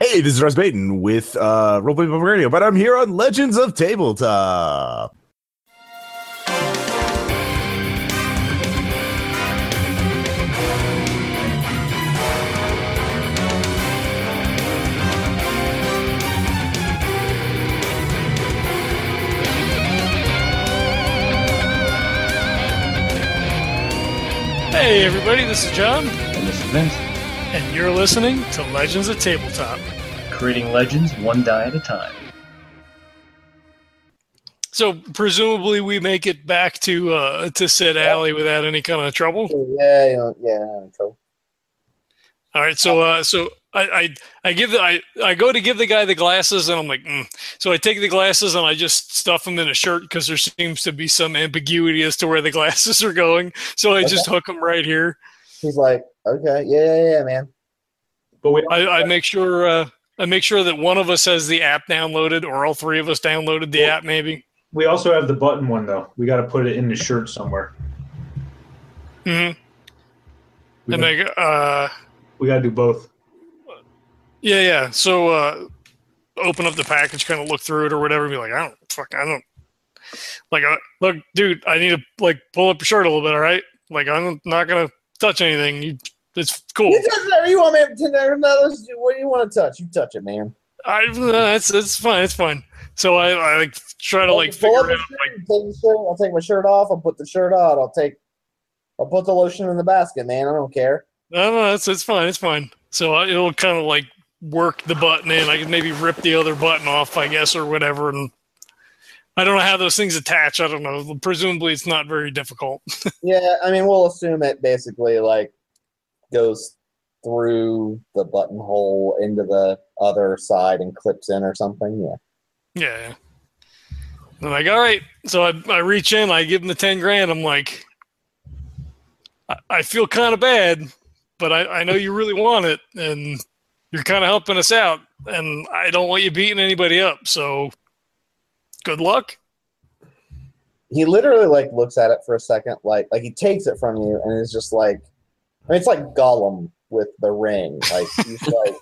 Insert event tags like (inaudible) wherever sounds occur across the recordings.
Hey, this is Ross Payton with uh, Roleplay Public Radio, but I'm here on Legends of Tabletop. Hey, everybody, this is John, And this is Vince, and you're listening to Legends of Tabletop. creating legends one die at a time. So, presumably, we make it back to uh, to Sid Alley without any kind of trouble. Yeah, you yeah, no trouble. All right, so uh, so I, I I give the I, I go to give the guy the glasses, and I'm like, mm. so I take the glasses and I just stuff them in a shirt because there seems to be some ambiguity as to where the (laughs) glasses are going. So I just hook them right here. He's like, okay, yeah, yeah, yeah, man. But we I, I make sure uh, I make sure that one of us has the app downloaded, or all three of us downloaded the app, maybe. we also have the button one though. We got to put it in the shirt somewhere. hmm We, And got, like, uh, we got to do both. yeah, yeah. So uh, open up the package, kind of look through it or whatever. Be like, I don't, fuck, I don't. Like, uh, look, dude, I need to like pull up your shirt a little bit. All right, like I'm not gonna touch anything. You, it's cool. You touch whatever you want, man. There's no- there's- What do you want to touch? You touch it, man. I, uh, it's fine. It's fine. So I, I like try to like figure it out. shirt, take the shirt. I'll take my shirt off. I'll put the shirt on. I'll take. I'll put the lotion in the basket, man. I don't care. No, no, it's it's fine. It's fine. So I, it'll kind of like work the button in. I can maybe rip the other button off, I guess, or whatever. And I don't know how those things attach. I don't know. Presumably, it's not very difficult. (laughs) Yeah, I mean, we'll assume it basically like goes through the buttonhole into the other side and clips in or something. Yeah. Yeah. I'm like, all right. So I, I reach in, I give him the 10 grand. I'm like, I, I feel kind of bad, but I, I know you really want it and you're kind of helping us out. And I don't want you beating anybody up. So good luck. he literally like looks at it for a second, like like he takes it from you and is just like, I mean, it's like Gollum with the ring. Like he's (laughs) like,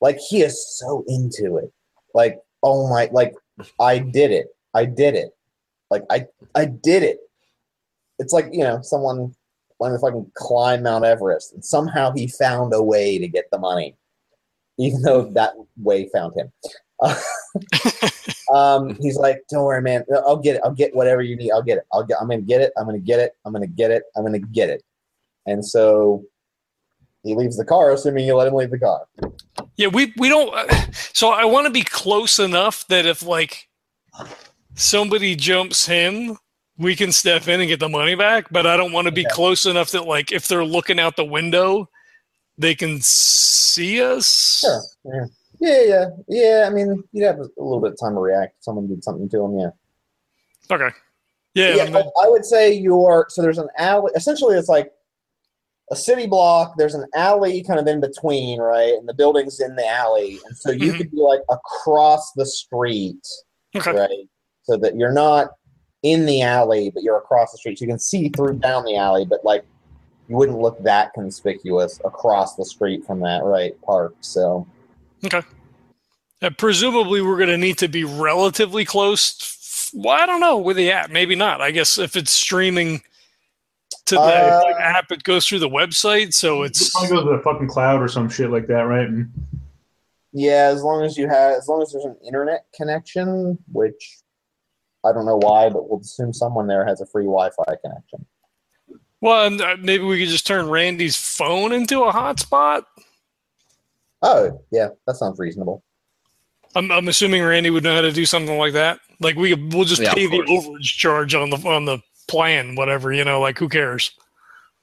like he is so into it. Like oh my, like I did it, I did it, like I I did it. It's like you know someone wanting to fucking climb Mount Everest and somehow he found a way to get the money, even though that way found him. (laughs) um, he's like, "Don't worry, man. I'll get it. I'll get whatever you need. I'll get it. I'll get. I'm gonna get it. I'm gonna get it. I'm gonna get it. I'm gonna get it." And so he leaves the car, assuming you let him leave the car. Yeah, we we don't. Uh, so I want to be close enough that if like somebody jumps him, we can step in and get the money back. But I don't want to be Okay. close enough that like if they're looking out the window, they can see us. Sure. Yeah. Yeah, yeah, yeah. I mean, you'd have a little bit of time to react. If someone did something to him, yeah. Okay. Yeah. yeah, and but I would say you're so there's an alley. Essentially, it's like a city block. There's an alley kind of in between, right? And the building's in the alley, and so you Mhm. could be like across the street, okay. right? So that you're not in the alley, but you're across the street. So you can see through down the alley, but like you wouldn't look that conspicuous across the street from that right park. So Okay. Uh, presumably, we're going to need to be relatively close. f- Well, I don't know with the app. Maybe not. I guess if it's streaming to the Uh, like, app, it goes through the website. So It's it's probably go to the fucking cloud or some shit like that, right? And yeah, as long as you have, as long as there's an internet connection, which I don't know why, but we'll assume someone there has a free Wi-Fi connection. well, and, uh, maybe we could just turn Randy's phone into a hotspot. Oh, yeah, that sounds reasonable. I'm, I'm assuming Randy would know how to do something like that. Like we we'll just Yeah, pay the course. overage charge on the on the plan, whatever you know. Like who cares?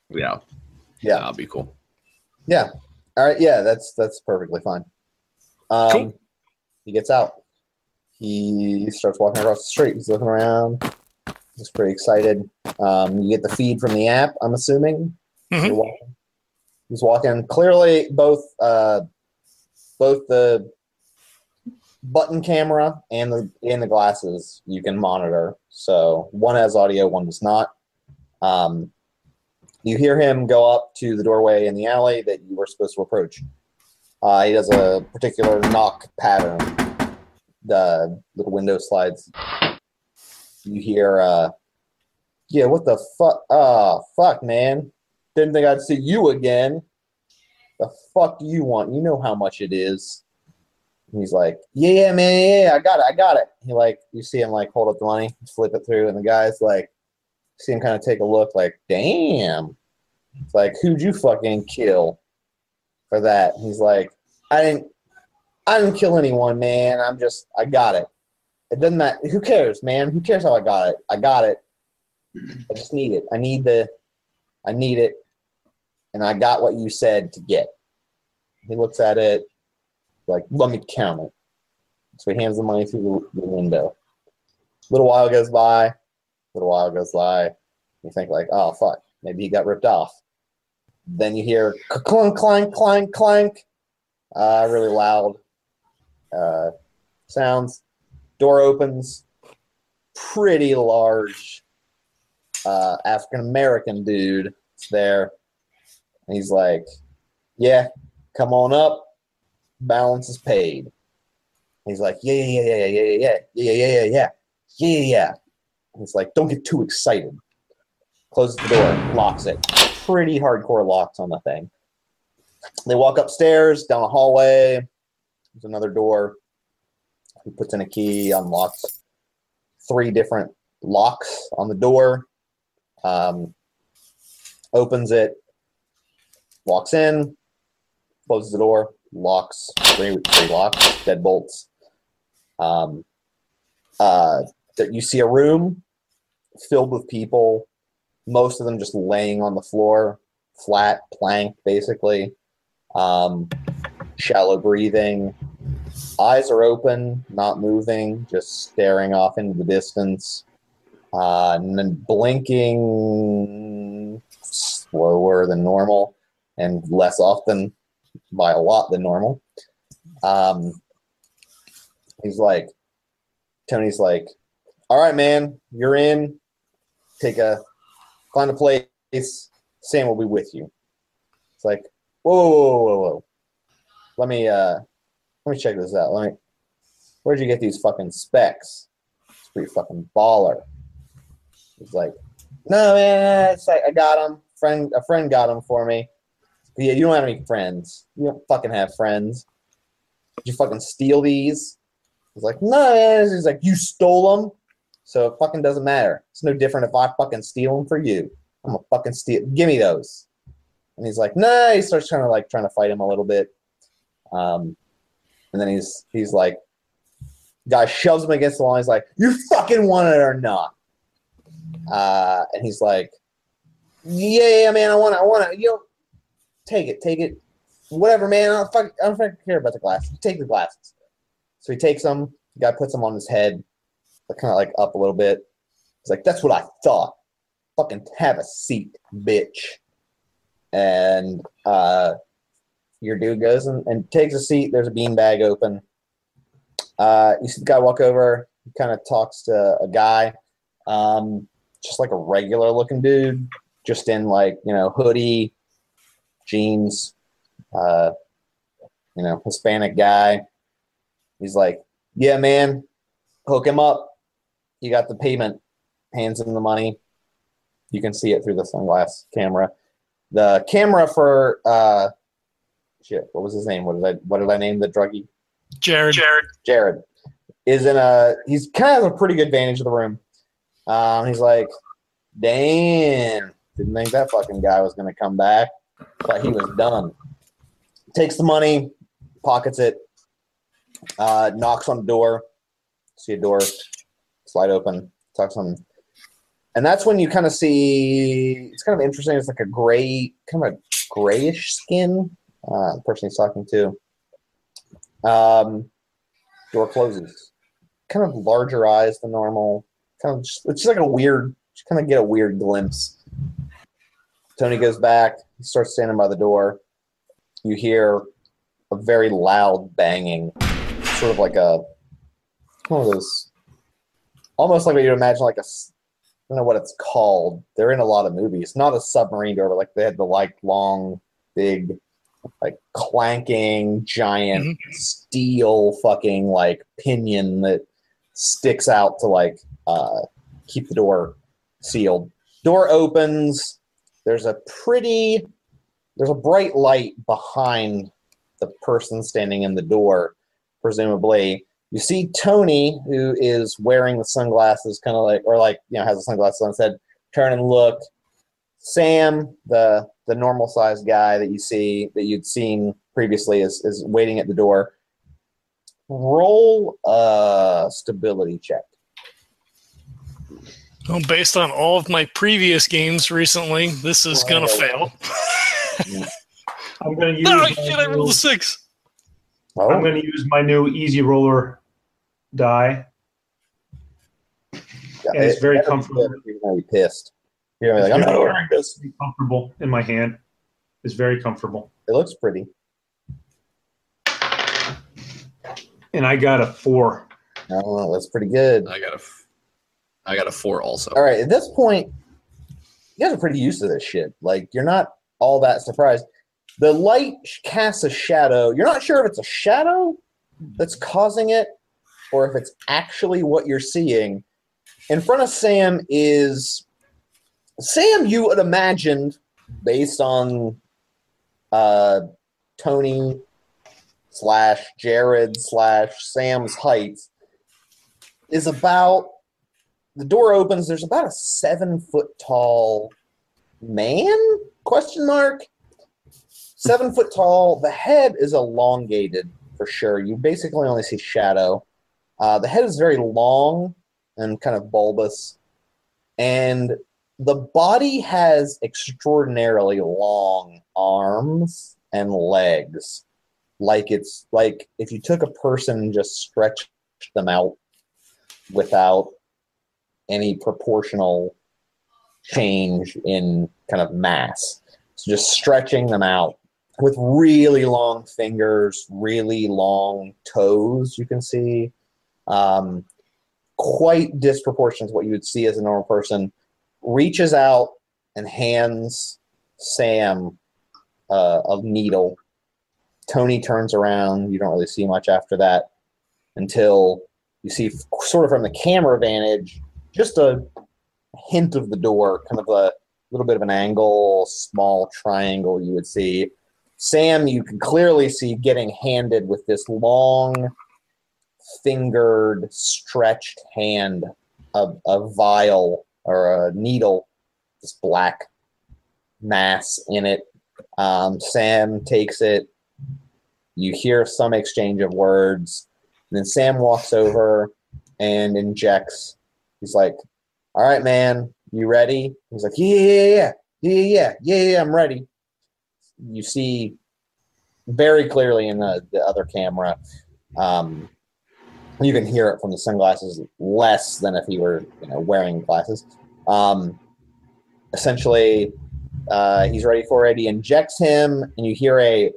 Yeah. Yeah. That'll be cool. Yeah. All right. Yeah, that's that's perfectly fine. Um, Cool. He gets out. He starts walking across the street. He's looking around. He's pretty excited. Um, you get the feed from the app. I'm assuming. Mhm. You're walking. He's walking. Clearly, both uh, both the button camera and the and the glasses you can monitor. So one has audio, one does not. Um, you hear him go up to the doorway in the alley that you were supposed to approach. Uh, he does a particular knock pattern. The little window slides. You hear, uh, yeah, what the fuck? Ah, fuck, man. Didn't think I'd see you again. The fuck do you want? You know how much it is. He's like, yeah, yeah, man, yeah, I got it, I got it. He like, you see him like hold up the money, flip it through, and the guy's like, see him kind of take a look, like, damn. It's like, who'd you fucking kill for that? He's like, I didn't, I didn't kill anyone, man. I'm just, I got it. It doesn't matter. Who cares, man? Who cares how I got it? I got it. I just need it. I need the, I need it, and I got what you said to get. He looks at it, like, let me count it. So he hands the money through the, the window. little while goes by, little while goes by. You think like, oh fuck, maybe he got ripped off. Then you hear clunk, clank, clank, clank, uh, really loud uh, sounds. Door opens. Pretty large uh, African American dude there. And he's like, yeah, come on up. Balance is paid. He's like, yeah, yeah, yeah, yeah, yeah, yeah, yeah, yeah, yeah, yeah, yeah, yeah, yeah. He's like, don't get too excited. Closes the door, locks it. Pretty hardcore locks on the thing. They walk upstairs, down a hallway. There's another door. He puts in a key, unlocks three different locks on the door. Um, opens it, walks in, closes the door, locks, three, three locks, deadbolts. Um, uh, that you see a room filled with people, most of them just laying on the floor, flat plank, basically. Um, shallow breathing. Eyes are open, not moving, just staring off into the distance. Uh, and then blinking slower than normal and less often by a lot than normal. Um, he's like, Tony's like, all right, man, you're in. Take a, find a place. Sam will be with you. It's like, whoa, whoa, whoa, whoa, whoa. Let me, uh, let me check this out. Let me, where'd you get these fucking specs? It's pretty fucking baller. He's like, no, man, it's like I got them. Friend, a friend got them for me. Yeah, you don't have any friends. You don't fucking have friends. Did you fucking steal these? He's like, no. He's like, you stole them. So it fucking doesn't matter. It's no different if I fucking steal them for you. I'm gonna fucking steal. Give me those. And he's like, nah. He starts trying to like trying to fight him a little bit. Um, and then he's he's like, guy shoves him against the wall. He's like, you fucking want it or not? Uh, and he's like, yeah, yeah, man, I want it. I want it. You know, take it, take it. Whatever, man. I don't fuck, I don't care about the glasses. Take the glasses. So he takes them. The guy puts them on his head, kind of like up a little bit. He's like, "That's what I thought. Fucking have a seat, bitch." And uh, your dude goes and, and takes a seat. There's a beanbag open. Uh, you see the guy walk over. He kind of talks to a guy, um, just like a regular looking dude, just in like you know hoodie, jeans, uh, you know Hispanic guy. He's like, "Yeah, man, hook him up. You got the payment." Hands him the money. You can see it through the sunglass camera. The camera for uh, shit. What was his name? What did I what did I name the druggie? Jared. Jared. Jared is in a. He's kind of a pretty good vantage of the room. Um, he's like, "Damn, didn't think that fucking guy was gonna come back, but he was done." Takes the money, pockets it, uh, knocks on the door. See a door slide open. Talks on, and that's when you kind of see. It's kind of interesting. It's like a gray, kind of a grayish skin. Uh, the person he's talking to. Um, door closes. Kind of larger eyes than normal. Kind of, just, it's just like a weird. Just kind of get a weird glimpse. Tony goes back. He starts standing by the door. You hear a very loud banging, sort of like a one of those, almost like what you'd imagine like a I don't know what it's called. They're in a lot of movies. Not a submarine door, but like they had the like long, big like clanking giant steel fucking like pinion that sticks out to like uh, keep the door sealed. Door opens. There's a pretty, there's a bright light behind the person standing in the door, presumably. You see Tony, who is wearing the sunglasses, kind of like, or like, you know, has the sunglasses on his head, turn and look. Sam, the the normal sized guy that you see that you'd seen previously, is is waiting at the door. Roll a stability check. Well, based on all of my previous games recently, this is gonna fail. I'm going (laughs) to use. No, my shit! I new- rolled a six. Oh, I'm going to use my new easy roller die. yeah, and it's it- very comfortable. good if You're gonna be pissed. You're gonna be like, I'm not ordering this. It's comfortable in my hand. It's very comfortable. It looks pretty. And I got a four. Oh, that's pretty good. I got a, f- I got a four also. All right, at this point, you guys are pretty used to this shit. Like, you're not all that surprised. The light casts a shadow. You're not sure if it's a shadow that's causing it or if it's actually what you're seeing. In front of Sam is Sam, you would imagined, based on uh, Tony slash Jared slash Sam's height, is about the door opens there's about a seven foot tall man? Question mark. Seven foot tall. The head is elongated for sure. You basically only see shadow. Uh, the head is very long and kind of bulbous. And the body has extraordinarily long arms and legs. Like it's like if you took a person and just stretched them out without any proportional change in kind of mass. So just stretching them out with really long fingers, really long toes, you can see. Um, quite disproportionate to what you would see as a normal person. Reaches out and hands Sam uh, a needle. Tony turns around. You don't really see much after that until you see, sort of from the camera vantage, just a hint of the door, kind of a little bit of an angle, small triangle you would see. Sam, you can clearly see getting handed with this long, fingered, stretched hand, of a vial or a needle, this black mass in it. Um, Sam takes it. You hear some exchange of words. Then Sam walks over and injects. He's like, "All right, man, you ready?" He's like, "Yeah, yeah, yeah, yeah, yeah, yeah, yeah, I'm ready." You see very clearly in the, the other camera. Um, you can hear it from the sunglasses less than if he were, you know, wearing glasses. Um, essentially, uh, he's ready for it. He injects him, and you hear a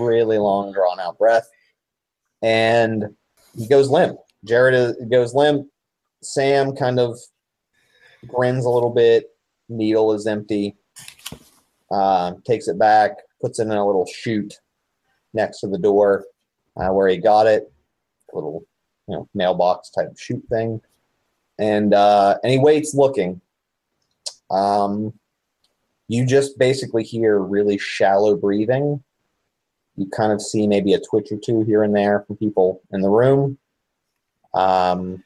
really long, drawn out breath, and he goes limp. Jared goes limp. Sam kind of grins a little bit. Needle is empty. Uh, takes it back, puts it in a little chute next to the door uh, where he got it. A little, you know, mailbox type chute thing, and uh, and he waits looking. Um, you just basically hear really shallow breathing you kind of see maybe a twitch or two here and there from people in the room. Um,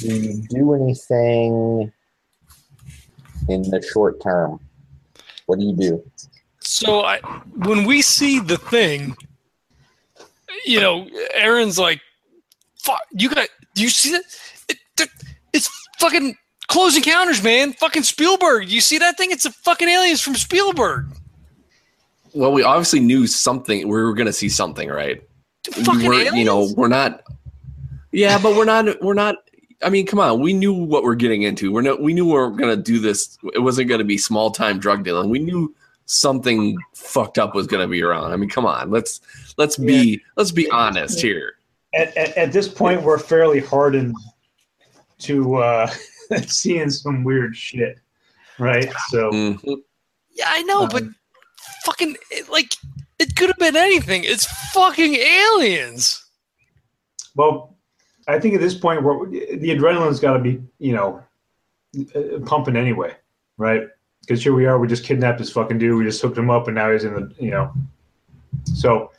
do you do anything in the short term? What do you do? So I, when we see the thing, you know, Aaron's like, "Fuck, you got, do you see that? It, it- it's fucking Close Encounters, man. Fucking Spielberg. You see that thing? It's a fucking aliens from Spielberg. Well, we obviously knew something. We were going to see something, right? We Fucking were, aliens. you know, we're not. Yeah, but we're not. We're not. I mean, come on. We knew what we're getting into. We're not. We knew we were going to do this. It wasn't going to be small time drug dealing. We knew something fucked up was going to be around. I mean, come on. Let's let's be let's be honest here. At, at, at this point, we're fairly hardened to uh, (laughs) seeing some weird shit, right? So Mhm. Yeah, I know, but Um, fucking like it could have been anything. It's fucking aliens. Well, I think at this point, the adrenaline's got to be, you know, pumping anyway, right? Because here we are, we just kidnapped this fucking dude, we just hooked him up, and now he's in the, you know. So,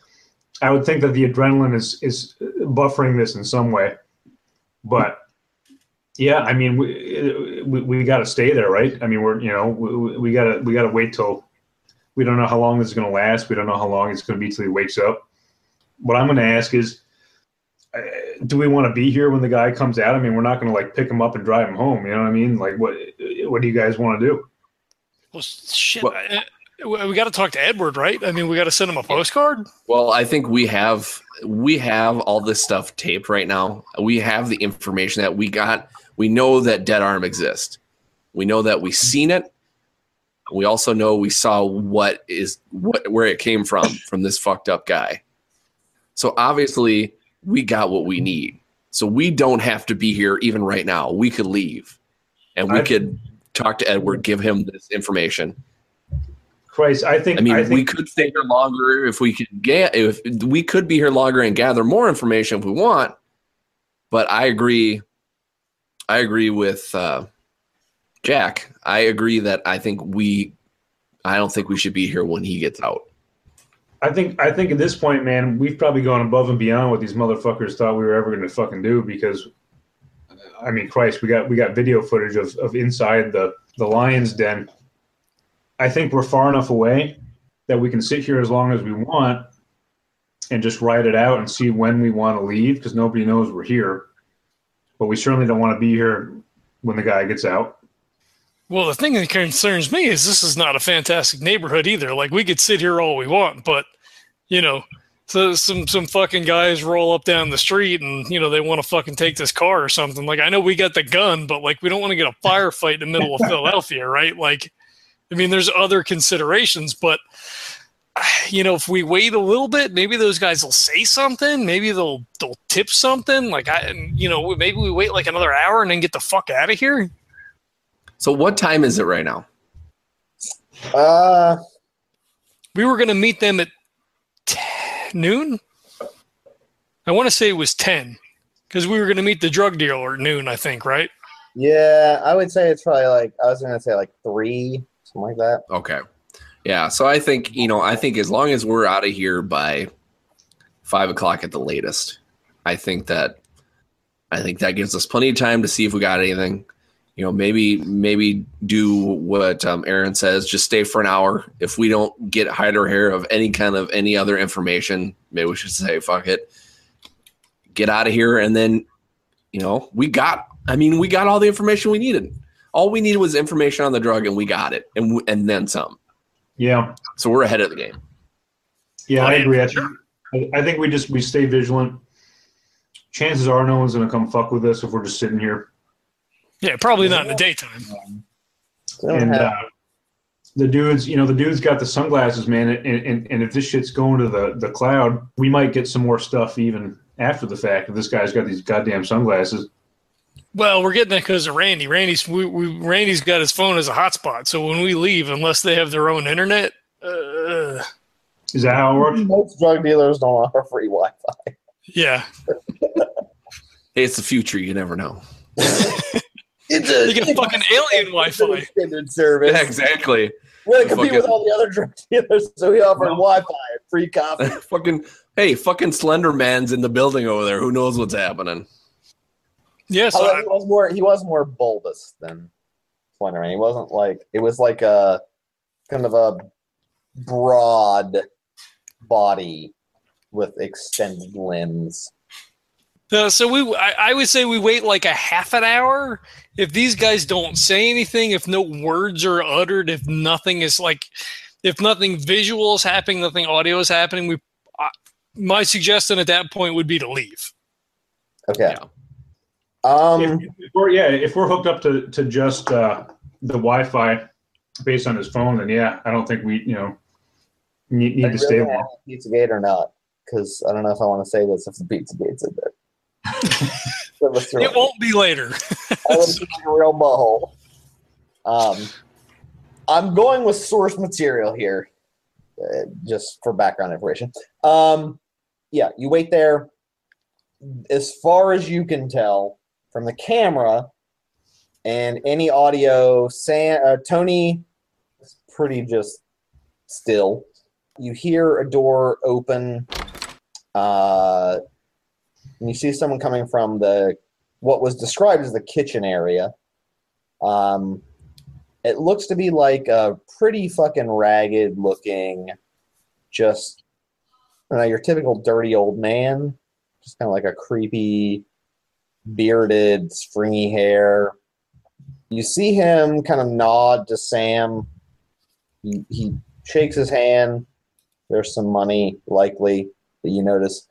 I would think that the adrenaline is is buffering this in some way, but yeah, I mean, we we, we got to stay there, right? I mean, we're you know we, we gotta we gotta wait till we don't know how long this is going to last. We don't know how long it's going to be till he wakes up. What I'm going to ask is uh, do we want to be here when the guy comes out? I mean, we're not going to like pick him up and drive him home. You know what I mean? Like, what what do you guys want to do? Well, shit. Well- I- we we got to talk to Edward, right? I mean, we got to send him a postcard. Well, I think we have we have all this stuff taped right now. We have the information that we got. We know that Dead Arm exists. We know that we've seen it. We also know we saw what is what where it came from (laughs) from this fucked up guy. So obviously we got what we need. So we don't have to be here even right now. We could leave and we I- could talk to Edward, give him this information. Christ, I think I mean, I we could stay here longer if we could get if we could be here longer and gather more information if we want. But I agree. I agree with uh, Jack. I agree that I think we. I don't think we should be here when he gets out. I think I think at this point, man, we've probably gone above and beyond what these motherfuckers thought we were ever going to fucking do. Because, I mean, Christ, we got we got video footage of, of inside the the lion's den. I think we're far enough away that we can sit here as long as we want and just ride it out and see when we want to leave because nobody knows we're here. But we certainly don't want to be here when the guy gets out. Well, the thing that concerns me is this is not a fantastic neighborhood either. Like we could sit here all we want, but you know, so some some fucking guys roll up down the street and you know they want to fucking take this car or something. Like I know we got the gun, but like we don't want to get a firefight in the middle of (laughs) Philadelphia, right? Like, I mean, there's other considerations, but you know, if we wait a little bit, maybe those guys will say something. Maybe they'll they'll tip something. Like I, you know, maybe we wait like another hour and then get the fuck out of here. So what time is it right now? Uh, we were going to meet them at 10, noon. I want to say it was 10 because we were going to meet the drug dealer at noon, I think, right? yeah, I would say it's probably like I was gonna say like three, something like that. Okay. Yeah. So I think, you know, I think as long as we're out of here by five o'clock at the latest, I think that I think that gives us plenty of time to see if we got anything. You know, maybe maybe do what um, Aaron says, just stay for an hour. If we don't get hide or hair of any kind of any other information, maybe we should say fuck it. Get out of here and then you know, we got I mean, we got all the information we needed. All we needed was information on the drug and we got it and w- and then some. Yeah, So we're ahead of the game. Yeah, I agree. I, sure. think, I I think we just we stay vigilant. Chances are no one's gonna come fuck with us if we're just sitting here. Yeah, probably not in the daytime. They And uh, the dudes, you know, the dude's got the sunglasses, man. And, and, and if this shit's going to the, the cloud, we might get some more stuff even after the fact. If this guy's got these goddamn sunglasses, Well, we're getting that because of Randy. Randy's we, we, Randy's got his phone as a hotspot, so when we leave, unless they have their own internet, uh, is that how it works? Most drug dealers don't offer free Wi-Fi. yeah, Hey, (laughs) it's the future. You never know. (laughs) It's you get fucking alien Wi-Fi. extended service. Yeah, exactly. We're gonna compete Fucking- with all the other drug dealers, so we offer Wi-Fi, and free coffee. (laughs) fucking hey, fucking Slender Man's in the building over there. Who knows what's happening? Yeah, so he was more he was more bulbous than Slender Man. He wasn't like it was like a kind of a broad body with extended limbs. Uh, so we, I, I would say we wait like a half an hour. If these guys don't say anything, if no words are uttered, if nothing is like, if nothing visual is happening, nothing audio is happening, we, uh, my suggestion at that point would be to leave. Okay. Yeah. Um. if, if we're yeah, if we're hooked up to to just uh, the Wi-Fi based on his phone, then yeah, I don't think we you know need, need to stay really gonna long. Pizzagate or not? Because I don't know if I want to say this if the Pizzagate's in there. Of a story. It won't be later. I was a real butthole. Um, I'm going with source material here, uh, just for background information. Um, yeah, you wait there. As far as you can tell from the camera and any audio, Sam, uh, Tony is pretty just still. You hear a door open, uh, and you see someone coming from the what was described as the kitchen area. Um, it looks to be like a pretty fucking ragged looking, just you know, your typical dirty old man, just kind of like a creepy, bearded, stringy hair. You see him kind of nod to Sam. He, he shakes his hand. There's some money, likely, that you notice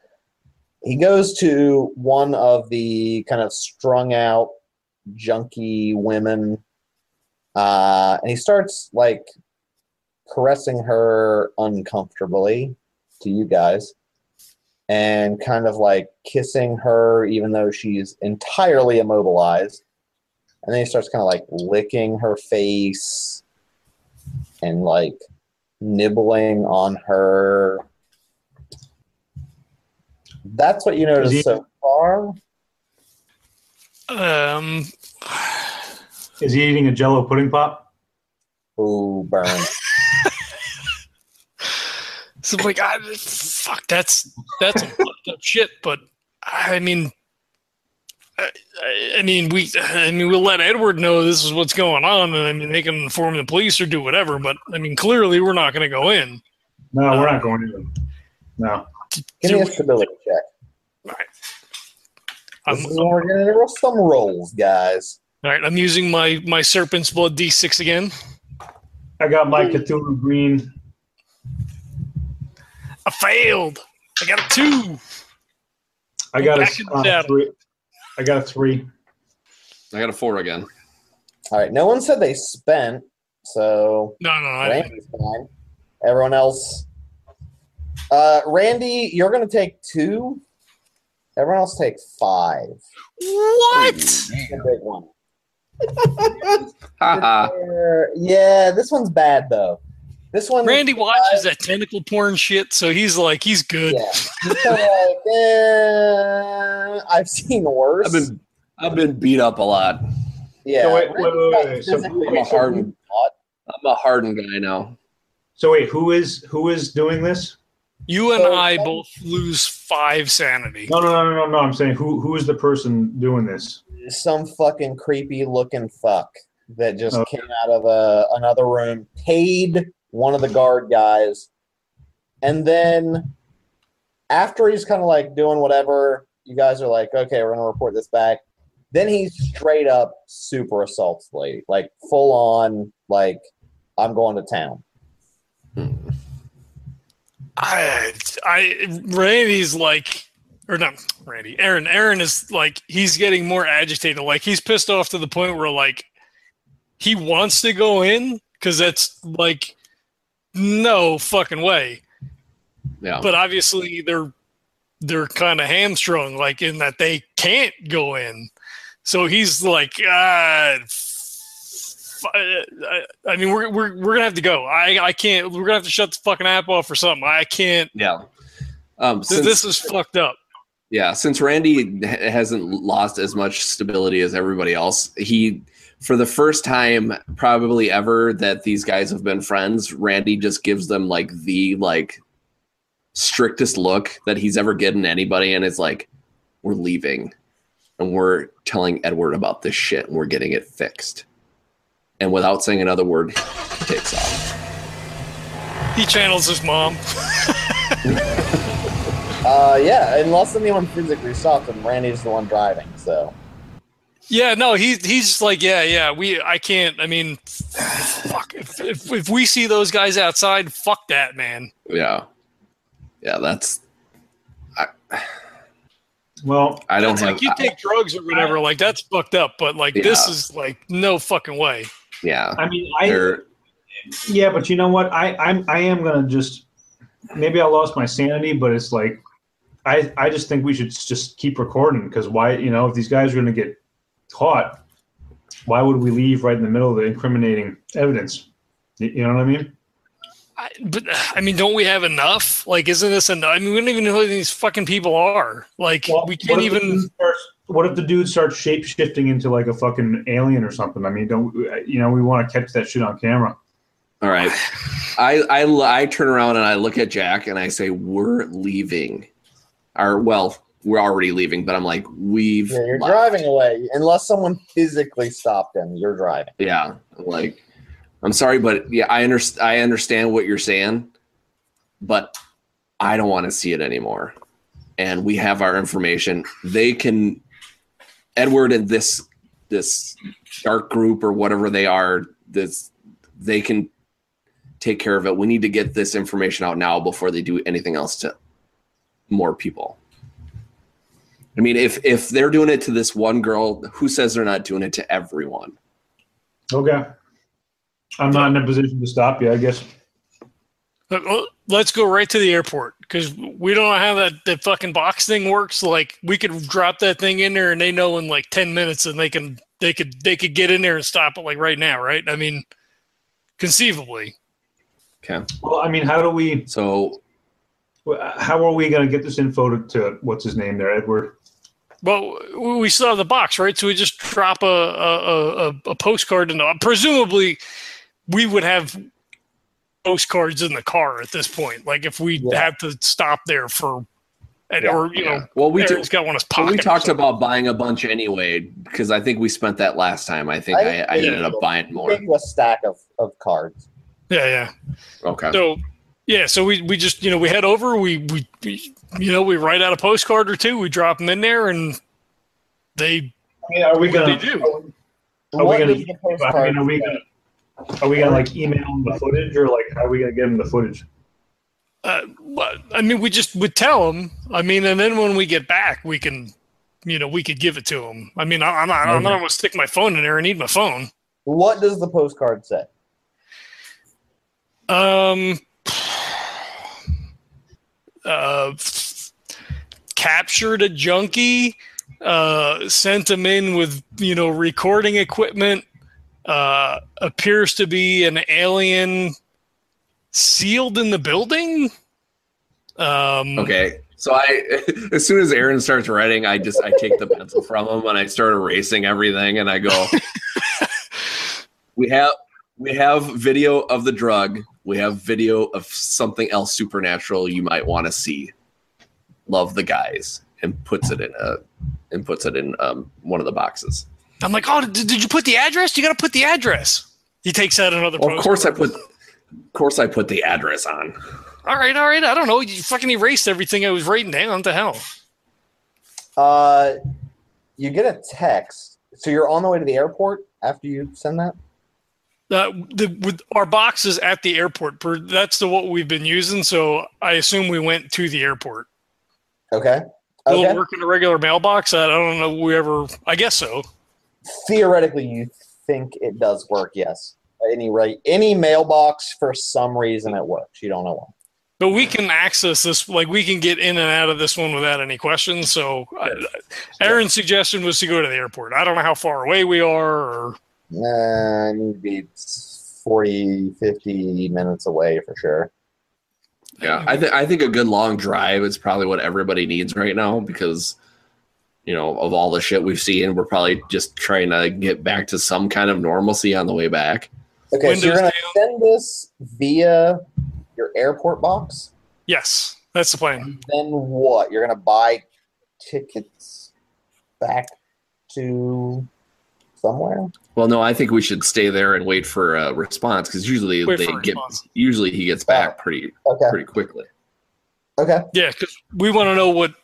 he goes to one of the kind of strung out junky women uh, and he starts like caressing her uncomfortably to you guys and kind of like kissing her even though she's entirely immobilized. And then he starts kind of like licking her face and like nibbling on her that's what you noticed he- so far. Um, Is he eating a Jello pudding pop? Ooh, burn. (laughs) so like, I, fuck, that's that's some fucked up shit. But I mean, I, I- I mean, we, I mean, we'll let Edward know this is what's going on, and I mean, they can inform the police or do whatever. But I mean, clearly, we're not going to go in. No, we're not going in. No. Give me a Do- stability check. I'm, This is when we're gonna roll some rolls, guys. all right, I'm using my my serpent's blood d6 again. I got my Cthulhu green. I failed. I got a two. I got a uh, three. I got a three. I got a four again. All right, no one said they spent, so No, no, I, Randy's fine. Everyone else, uh, Randy, you're gonna take two. Everyone else take five. what? The big one. (laughs) Yeah, this one's bad though. This one, Randy watches that tentacle porn shit, so he's like, he's good. Yeah, he's kind like, eh, I've seen worse. I've been I've been beat up a lot. yeah. So wait, wait, wait, wait, wait. So- I'm a hard- a lot. I'm a hardened guy now. So wait, who is who is doing this? You and So- I both lose five sanity. No, no, no, no, no, no. I'm saying who who is the person doing this? some fucking creepy looking fuck that just Okay. came out of a, another room, paid one of the guard guys, and then after he's kind of like doing whatever, you guys are like, okay, we're gonna report this back. Then he straight up super assaults the lady, like full on, like I'm going to town. I, I, Randy's like, or not Randy, Aaron. Aaron is like, he's getting more agitated. Like he's pissed off to the point where like he wants to go in because that's like no fucking way. Yeah. But obviously they're they're kind of hamstrung, like in that they can't go in. So he's like, ah. I, I mean, we're, we're, we're gonna have to go. I I can't. We're gonna have to shut the fucking app off or something. I can't. yeah. Um, Th- since, this is fucked up. yeah, since Randy hasn't lost as much stability as everybody else, he for the first time probably ever that these guys have been friends, Randy just gives them like the like strictest look that he's ever given anybody and it's like we're leaving and we're telling Edward about this shit and we're getting it fixed. And without saying another word, he takes off. He channels his mom. (laughs) Uh, yeah, unless anyone physically stops him, Randy's the one driving. So Yeah, no, he he's just like, yeah, yeah. We, I can't. I mean, fuck. If, if if we see those guys outside, fuck that, man. Yeah. Yeah, that's Well, I don't That's have like you take drugs or whatever. Like that's fucked up. But like this is like no fucking way. Yeah. I mean, I They're- yeah, but you know what? I I'm I am gonna just maybe I lost my sanity, but it's like I I just think we should just keep recording because why you know if these guys are going to get caught, why would we leave right in the middle of the incriminating evidence? You, you know what I mean? I, but I mean, don't we have enough? Like, isn't this enough? I mean, we don't even know who these fucking people are. Like, Well, we can't what if the even. starts- what if the dude starts shape shifting into like a fucking alien or something? I mean, don't you know we want to catch that shit on camera? All right. I, I I turn around and I look at Jack and I say, "We're leaving." Or well, we're already leaving, but I'm like, "We've." Yeah, you're left." driving away unless someone physically stopped him. You're driving. Yeah, like I'm sorry, but yeah, I understand. I understand what you're saying, but I don't want to see it anymore. And we have our information. They can, Edward and this this dark group or whatever they are. This they can take care of it. We need to get this information out now before they do anything else to more people. I mean, if if they're doing it to this one girl, who says they're not doing it to everyone? Okay, I'm not in a position to stop you. I guess. Uh, well, Let's go right to the airport because we don't know how that, that fucking box thing works. Like, we could drop that thing in there, and they know in like ten minutes, and they can they could they could get in there and stop it like right now, right? I mean, conceivably. Okay. Well, I mean, how do we? So How are we going to get this info to, to what's his name there, Edward? Well, we we still have the box, right? So we just drop a a, a, a postcard, and presumably we would have postcards in the car at this point. Like if we Yeah. had to stop there for, and, Yeah. or you know, well, we Aaron's got one well, we talked about buying a bunch anyway because I think we spent that last time. I think I, I- I, ended up buying more. Give you a stack of, of cards. Yeah, yeah. Okay. So yeah, so we we just you know we head over, we we, we you know we write out a postcard or two, we drop them in there, and they I mean, are we What going they do. to? Are What we does going the to? I postcard mean, are we say? Going to? Are we going to like email them the footage, or like how are we going to get them the footage? Uh, but I mean, we just would tell them. I mean, and then when we get back, we can, you know, we could give it to them. I mean, I, I'm not, I'm not going to stick my phone in there. and need my phone. What does the postcard say? Um, uh, f- captured a junkie. Uh, sent him in with you know recording equipment. Uh, appears to be an alien sealed in the building. Um, Okay. So I, (laughs) as soon as Aaron starts writing, I just I take the pencil from him and I start erasing everything, and I go, (laughs) "We have we have video of the drug. We have video of something else supernatural you might want to see. Love the guys." And puts it in a and puts it in um, one of the boxes. I'm like, oh, did, did you put the address? You got to put the address. He takes out another. Well, of course I put, of course I put the address on. All right, all right. I don't know. You fucking erased everything I was writing down. What the hell? Uh, you get a text. So you're on the way to the airport after you send that? Uh, the, with our boxes at the airport. Per, that's the what we've been using. So I assume we went to the airport. Okay. Will Okay. it work in a regular mailbox? I don't know. We ever? I guess so. Theoretically, you think it does work, yes. At any rate, any mailbox, for some reason, it works. You don't know why. But we can access this. Like we can get in and out of this one without any questions. So uh, I, Aaron's suggestion was to go to the airport. I don't know how far away we are. Or Nah, I need to be 40, 50 minutes away for sure. Yeah, I think I think a good long drive is probably what everybody needs right now because you know of all the shit we've seen, we're probably just trying to get back to some kind of normalcy on the way back. Okay, so you're going to send this via your airport box? yes, that's the plan. Then what? You're going to buy tickets back to somewhere? Well, no, I think we should stay there and wait for a response because usually Wait they get response. usually he gets back oh, pretty Okay. pretty quickly. Okay. Yeah, because we want to know what.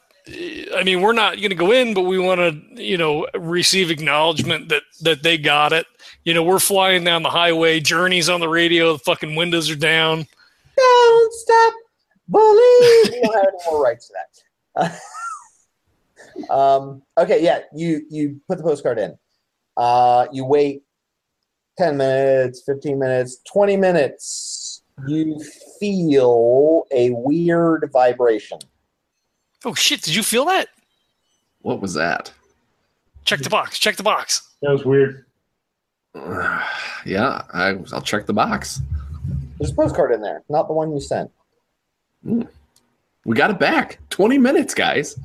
I mean, we're not going to go in, but we want to, you know, receive acknowledgement that that they got it. You know, we're flying down the highway. Journey's on the radio. The fucking windows are down. Don't stop believe. you don't have any more rights to that. (laughs) um, okay, yeah, you you put the postcard in. Uh, you wait 10 minutes, 15 minutes, 20 minutes. You feel a weird vibration. Oh shit! Did you feel that? What was that? Check the box. Check the box. That was weird. (sighs) yeah, I, I'll check the box. There's a postcard in there, not the one you sent. Hmm. We got it back. 20 minutes, guys.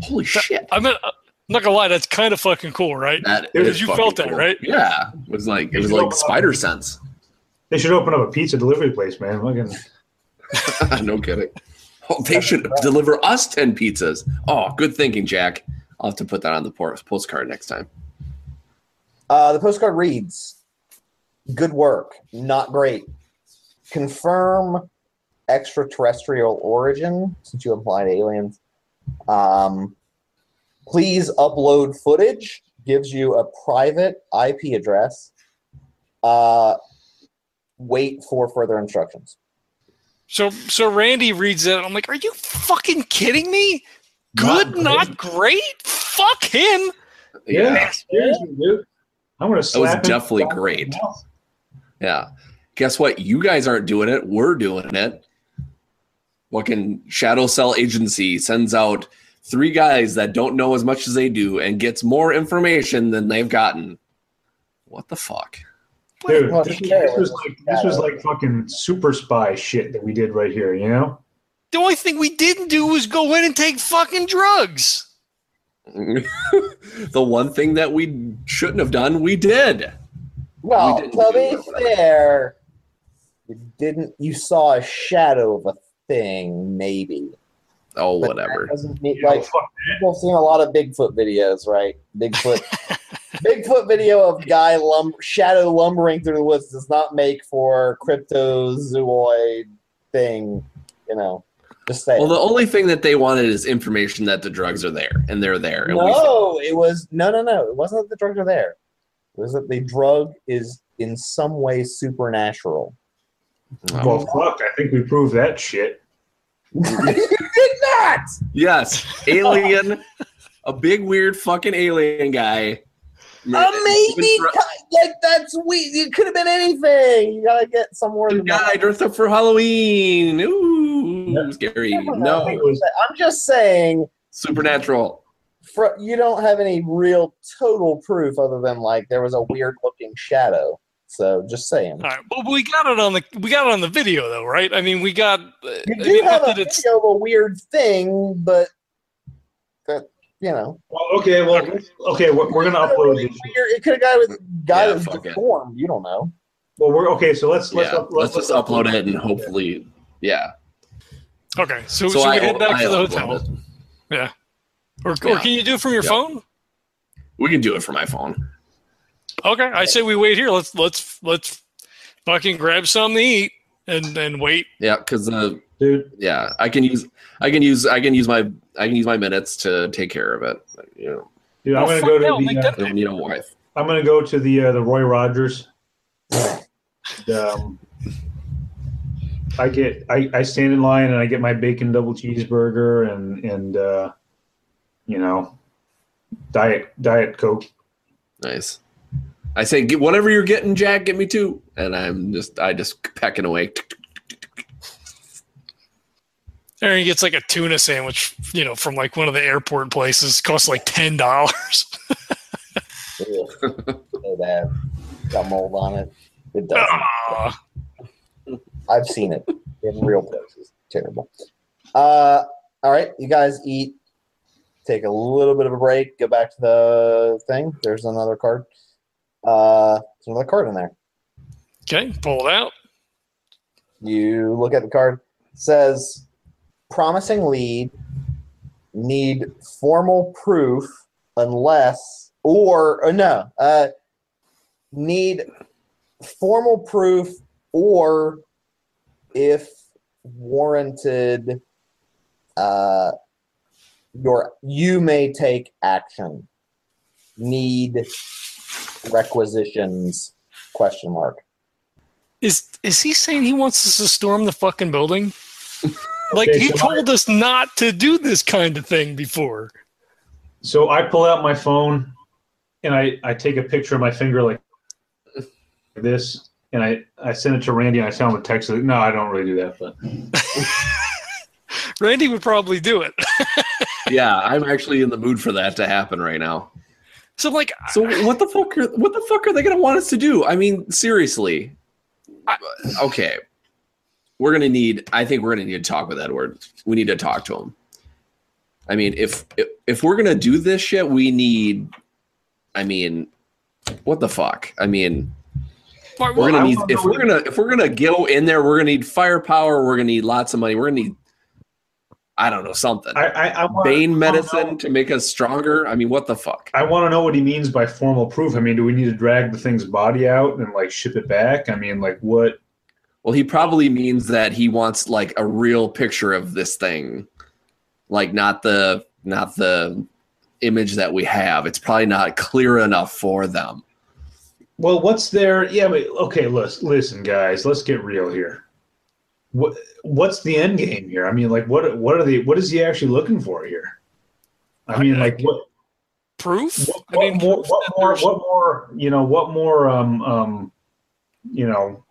Holy shit. I'm not, I'm not gonna lie. That's kind of fucking cool, right? That Because you fucking felt that, right? Yeah. It was like it was like spider sense. They should open up a pizza delivery place, man. Fucking (laughs) no kidding. Oh, they should deliver us 10 pizzas. Oh, good thinking, Jack. I'll have to put that on the postcard next time. Uh, the postcard reads Good work, not great. Confirm extraterrestrial origin, since you implied aliens. Um, please upload footage, gives you a private IP address. Uh, wait for further instructions. So so Randy reads it. I'm like, are you fucking kidding me? Good, Not not great. Fuck him. yeah, seriously, dude. I'm gonna slap him definitely great. Yeah. Guess what? You guys aren't doing it. We're doing it. Fucking Shadow Cell Agency sends out three guys that don't know as much as they do and gets more information than they've gotten. What the fuck? Dude, Well, this, this was was like this was like fucking super spy shit that we did right here. You know? The only thing we didn't do was go in and take fucking drugs. (laughs) the one thing that we shouldn't have done, we did. Well, We didn't to be it, whatever. fair, you didn't. You saw a shadow of a thing, maybe. Oh, But whatever. That doesn't mean, You know, like fuck people have seen a lot of Bigfoot videos, right? Bigfoot, (laughs) Bigfoot video of guy lum- shadow lumbering through the woods does not make for cryptozoid thing. You know, just say Well, the only thing that they wanted is information that the drugs are there, and they're there. And no. It was no, no, no. It wasn't that the drugs are there. It was that the drug is in some way supernatural. Oh. Well, fuck. I think we proved that shit. (laughs) you did not. Yes, alien, a big weird fucking alien guy. Uh, maybe like that's we. It could have been anything. You gotta get some more guy that. dressed up for Halloween. Ooh, Yeah. scary. No. I'm just saying. supernatural. For, you don't have any real total proof other than like there was a weird looking shadow. So just saying. All right, but we got it on the we got it on the video though, right? I mean, we got. uh, You I do mean, have a that it's video of a weird thing, but that you know. Well, okay. Well, okay. We're, we're gonna upload Really It could have got with guy Yeah, that was it. deformed. You don't know. Well, we're okay. So let's let's yeah, up- let's just upload it and hopefully, yeah. okay. So, So so we head back I to the upload hotel, it. or, or Yeah. can you do it from your Yeah. phone? We can do it from my phone. Okay, I say we wait here. Let's let's let's fucking grab something to eat and and wait. Yeah, because uh, dude. yeah, I can use, I can use, I can use my, I can use my minutes to take care of it. You know, Dude, I'm Oh, gonna fuck go yeah, I'll to make the. Uh, that- and you know why? I'm gonna go to the uh, the Roy Rogers. um, I get I, I stand in line and I get my bacon double cheeseburger and and uh, you know diet diet coke. Nice. I say, get whatever you're getting, Jack. Get me two, and I'm just, I just pecking away. Aaron he gets like a tuna sandwich, you know, from like one of the airport places. Costs like ten dollars. (laughs) So bad. Got mold on it. It does. Ah, I've seen it in real places. Terrible. Uh, all right, you guys eat. Take a little bit of a break. Go back to the thing. There's another card. Uh, there's another card in there. okay, pull it out. You look at the card. Says, promising lead. Need formal proof unless or, or no. Uh, need formal proof or if warranted uh your you may take action need requisitions question mark Is is he saying he wants us to storm the fucking building? (laughs) Like Okay, he so told us not to do this kind of thing before. So I pull out my phone and I I take a picture of my finger like this and I I send it to Randy and I tell him to text it. No, I don't really do that, but (laughs) Randy would probably do it. (laughs) Yeah, I'm actually in the mood for that to happen right now. So like, So what the fuck are what the fuck are they gonna want us to do? I mean, seriously. I- okay. We're gonna need I think we're gonna need to talk with Edward. We need to talk to him. I mean, if if, if we're gonna do this shit, we need I mean, what the fuck? I mean, why- we're I gonna need if know we're gonna if we're gonna go in there, we're gonna need firepower, we're gonna need lots of money, we're gonna need I don't know, something. I, I, I want, Bane medicine wanna make us stronger. I mean, what the fuck? I want to know what he means by formal proof. I mean, do we need to drag the thing's body out and like ship it back? I mean, like what? Well, he probably means that he wants like a real picture of this thing, like not the not the image that we have. It's probably not clear enough for them. Well, what's there? Yeah, but okay. Listen, listen, guys. Let's get real here. What what's the end game here? I mean, like, what what are the what is he actually looking for here? I mean, like, what proof? what, I mean, what more proof what more what more you know what more um um you know s-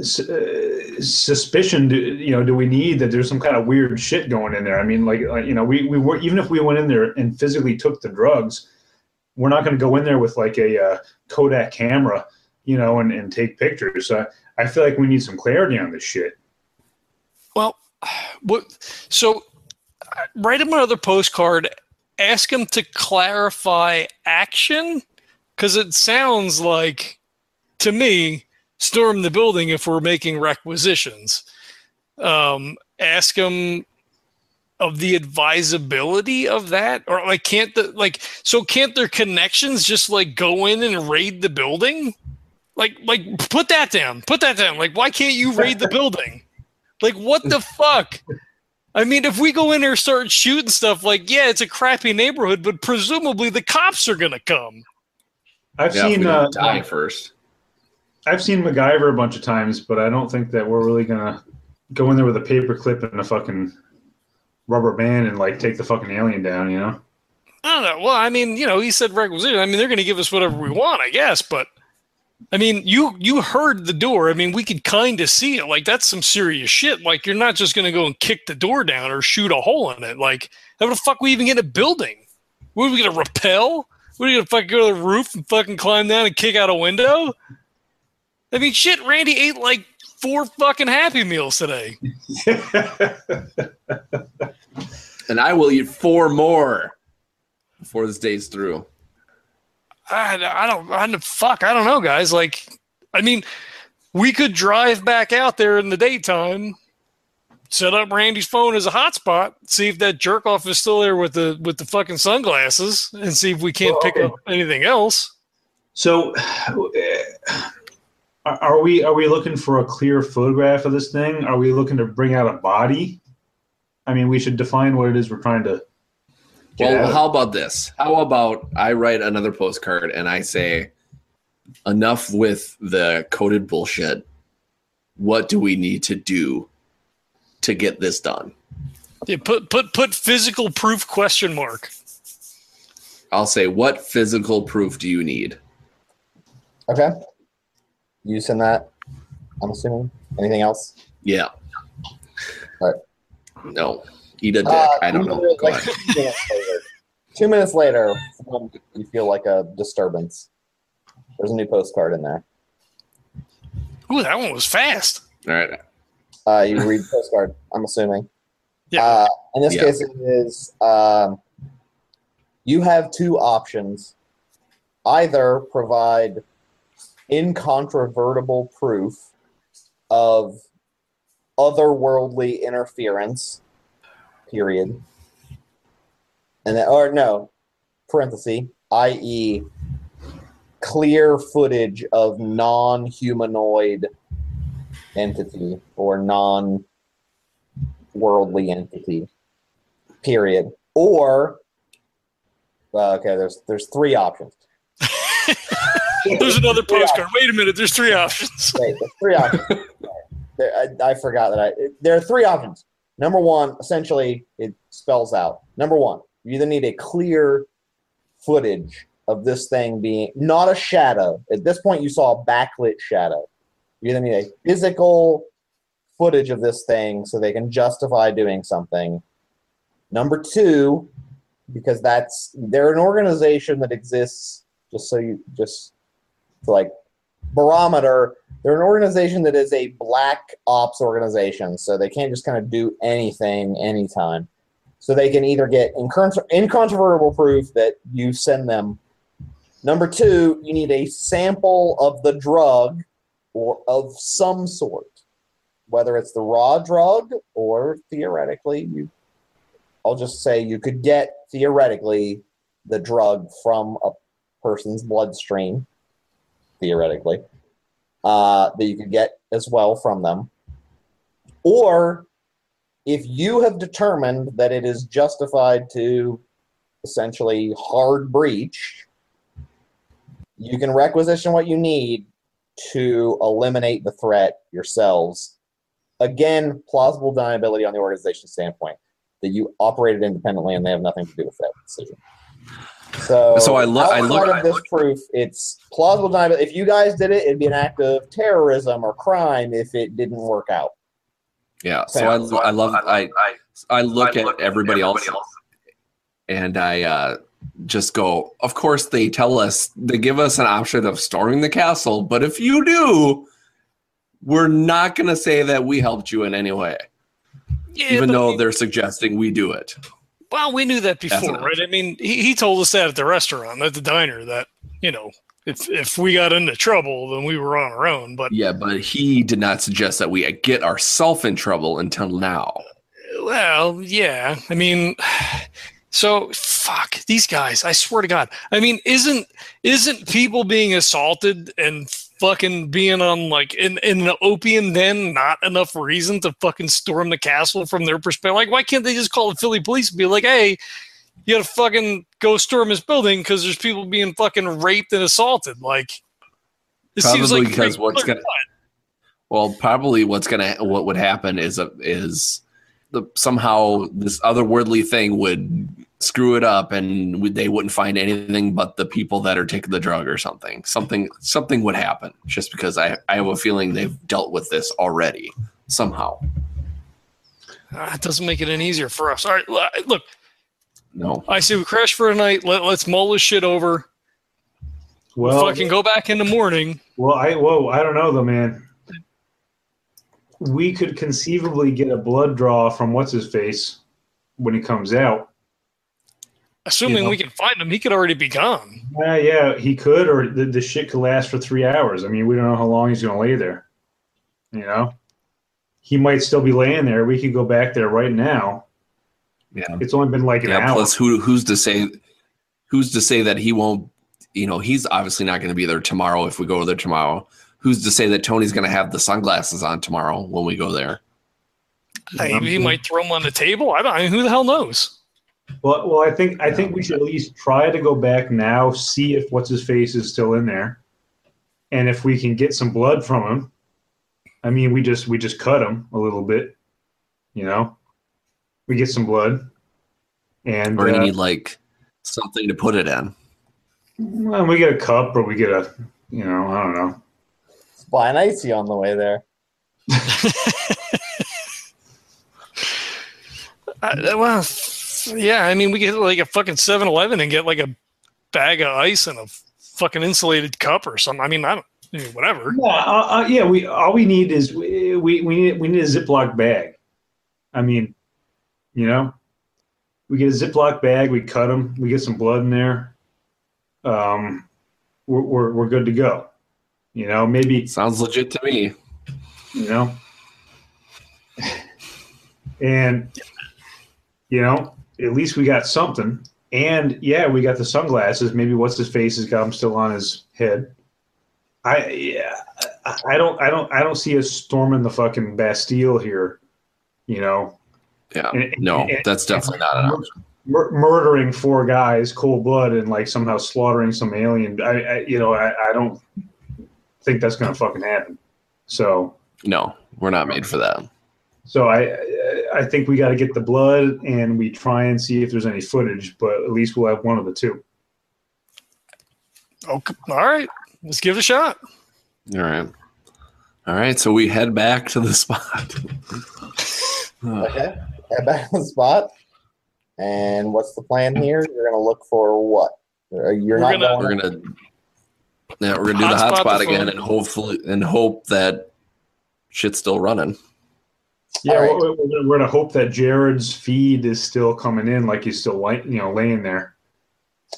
suspicion do you know do we need that there's some kind of weird shit going in there i mean like, like you know we we were even if we went in there and physically took the drugs we're not going to go in there with like a uh, kodak camera you know and, and take pictures so i feel like we need some clarity on this shit Well, what? So, uh, write him another postcard. Ask him to clarify action, because it sounds like, to me, storm the building if we're making requisitions. Um, ask them of the advisability of that, or like, can't the like, so can't their connections just like go in and raid the building? Like, like, put that down. Put that down. Like, why can't you raid the building? Like, what the fuck? I mean, if we go in there and start shooting stuff, like, yeah, it's a crappy neighborhood, but presumably the cops are gonna come. i've Yeah, seen we uh, don't die first. I've seen MacGyver a bunch of times, but I don't think that we're really gonna go in there with a paper clip and a fucking rubber band and like take the fucking alien down. You know? I don't know. Well, I mean, you know, he said requisition. I mean, they're gonna give us whatever we want, I guess. But I mean, you you heard the door. I mean, we could kind of see it. Like that's some serious shit. Like you're not just gonna go and kick the door down or shoot a hole in it. Like how the fuck we even get a building? What are we gonna repel? What are gonna fucking go to the roof and fucking climb down and kick out a window? I mean, shit. Randy ate like four fucking Happy Meals today. (laughs) And I will eat four more before this day's through. I, I don't, I don't, fuck, I don't know, guys. Like, I mean, we could drive back out there in the daytime, set up Randy's phone as a hotspot, see if that jerk off is still there with the with the fucking sunglasses, and see if we can't Well, pick okay. up anything else. so, uh, are are we are we looking for a clear photograph of this thing? Are we looking to bring out a body? I mean, we should define what it is we're trying to. Well, out how about this? How about I write another postcard and I say, enough with the coded bullshit. What do we need to do to get this done? Yeah, put put put physical proof question mark. I'll say, what physical proof do you need? Okay. You send that. I'm assuming. Anything else? Yeah. Right. No. Eat a dick. Uh, I don't know. literally, Go like, ahead. two minutes later. Two minutes later, um, you feel like a disturbance. There's a new postcard in there. Ooh, that one was fast. All right. Uh, you read the postcard. I'm assuming. Yeah. Uh, in this Yeah. case, it is um, you have two options. Either provide incontrovertible proof of otherworldly interference, period. And then, or no, parenthesis, i.e., clear footage of non humanoid entity or non worldly entity, period. Or, okay, there's there's three options. (laughs) There's another postcard. Wait a minute. There's three options. Wait, there's three options. (laughs) There, I, I forgot that I. There are three options. Number one, essentially, it spells out. Number one, you either need a clear footage of this thing being not a shadow. At this point, you saw a backlit shadow. You either need a physical footage of this thing so they can justify doing something. Number two, because that's they're an organization that exists just so you just like barometer. They're an organization that is a black ops organization, so they can't just kind of do anything anytime. So they can either get incon- incontrovertible proof that you send them. Number two, you need a sample of the drug or of some sort, whether it's the raw drug or theoretically you. I'll just say you could get theoretically the drug from a person's bloodstream, theoretically, uh, that you could get as well from them. Or if you have determined that it is justified to essentially hard breach, you can requisition what you need to eliminate the threat yourselves. Again, plausible deniability on the organization standpoint that you operated independently and they have nothing to do with that decision. So, So I look- I look- of I this look- proof. It's plausible deniability. If you guys did it, it'd be an act of terrorism or crime if it didn't work out. Yeah. So I, I love I I look at everybody else and I uh, just go. Of course, they tell us they give us an option of storming the castle, but if you do, we're not going to say that we helped you in any way, Yeah, even though mean- they're suggesting we do it. Well, we knew that before, right? I mean, he, he told us that at the restaurant, at the diner, that you know, if if we got into trouble, then we were on our own. But Yeah, but he did not suggest that we get ourselves in trouble until now. well, yeah, I mean, so fuck these guys. I swear to God. I mean, isn't isn't people being assaulted and fucking being on like in in an opium den not enough reason to fucking storm the castle from their perspective? Like, why can't they just call the Philly police and be like, hey? You gotta fucking go storm this building because there's people being fucking raped and assaulted. Like, it seems like because what's gonna- Well, probably what's gonna what would happen is a, is the somehow this otherworldly thing would screw it up, and we- they wouldn't find anything but the people that are taking the drug or something. Something something would happen just because I I have a feeling they've dealt with this already somehow. Ah, it doesn't make it any easier for us. All right, look, No, I say we crash for a night. Let, let's mull this shit over. Well, fucking go back in the morning. well, I whoa, I don't know though, man. We could conceivably get a blood draw from what's his face when he comes out. Assuming You know. we can find him, he could already be gone. Yeah, yeah, he could, or the, the shit could last for three hours. I mean, we don't know how long he's going to lay there. You know, he might still be laying there. We could go back there right now. yeah, It's only been like an yeah. hour. Plus, who who's to say who's to say that he won't? You know, he's obviously not going to be there tomorrow if we go there tomorrow. Who's to say that Tony's going to have the sunglasses on tomorrow when we go there? I mean, he might throw them on the table. I don't. I mean, who the hell knows? Well, well, I think I think we should at least try to go back now, see if what's his face is still in there, and if we can get some blood from him. I mean, we just we just cut him a little bit, you know. We get some blood, and Or you uh, need like something to put it in. well, we get a cup, or we get a, you know, I don't know. Let's buy an ICEE on the way there. (laughs) Uh, well, yeah. I mean, we get like a fucking 7-Eleven and get like a bag of ice and a fucking insulated cup or something. I mean, I don't. I mean, whatever. Yeah, uh, uh, yeah. We all we need is we we we need we need a Ziploc bag. I mean, you know, we get a Ziploc bag. We cut them. We get some blood in there. Um, we're we're, we're good to go. You know, maybe Sounds legit to me. you know, and you know, at least we got something. And yeah, we got the sunglasses. Maybe what's his face has got them still on his head. I yeah, I don't I don't I don't see us storming the fucking Bastille here. You know, Yeah. And- No, and- that's definitely not an option. mur- murdering four guys cold blood and like somehow slaughtering some alien. I, I you know I, I don't think that's gonna fucking happen. So No, we're not made for that. so I I think we got to get the blood and we try and see if there's any footage, but at least we'll have one of the two. Okay. All right. Let's give it a shot. All right. All right, so we head back to the (laughs) spot. Okay. Head back to the spot. And what's the plan here? You're gonna look for what? You're We're not gonna- going. we're gonna yeah, we're gonna do the Hotspot hotspot again phone. and hopefully and hope that shit's still running. Yeah, right. we're, we're, we're gonna hope that Jared's feed is still coming in, like he's still like you know laying there.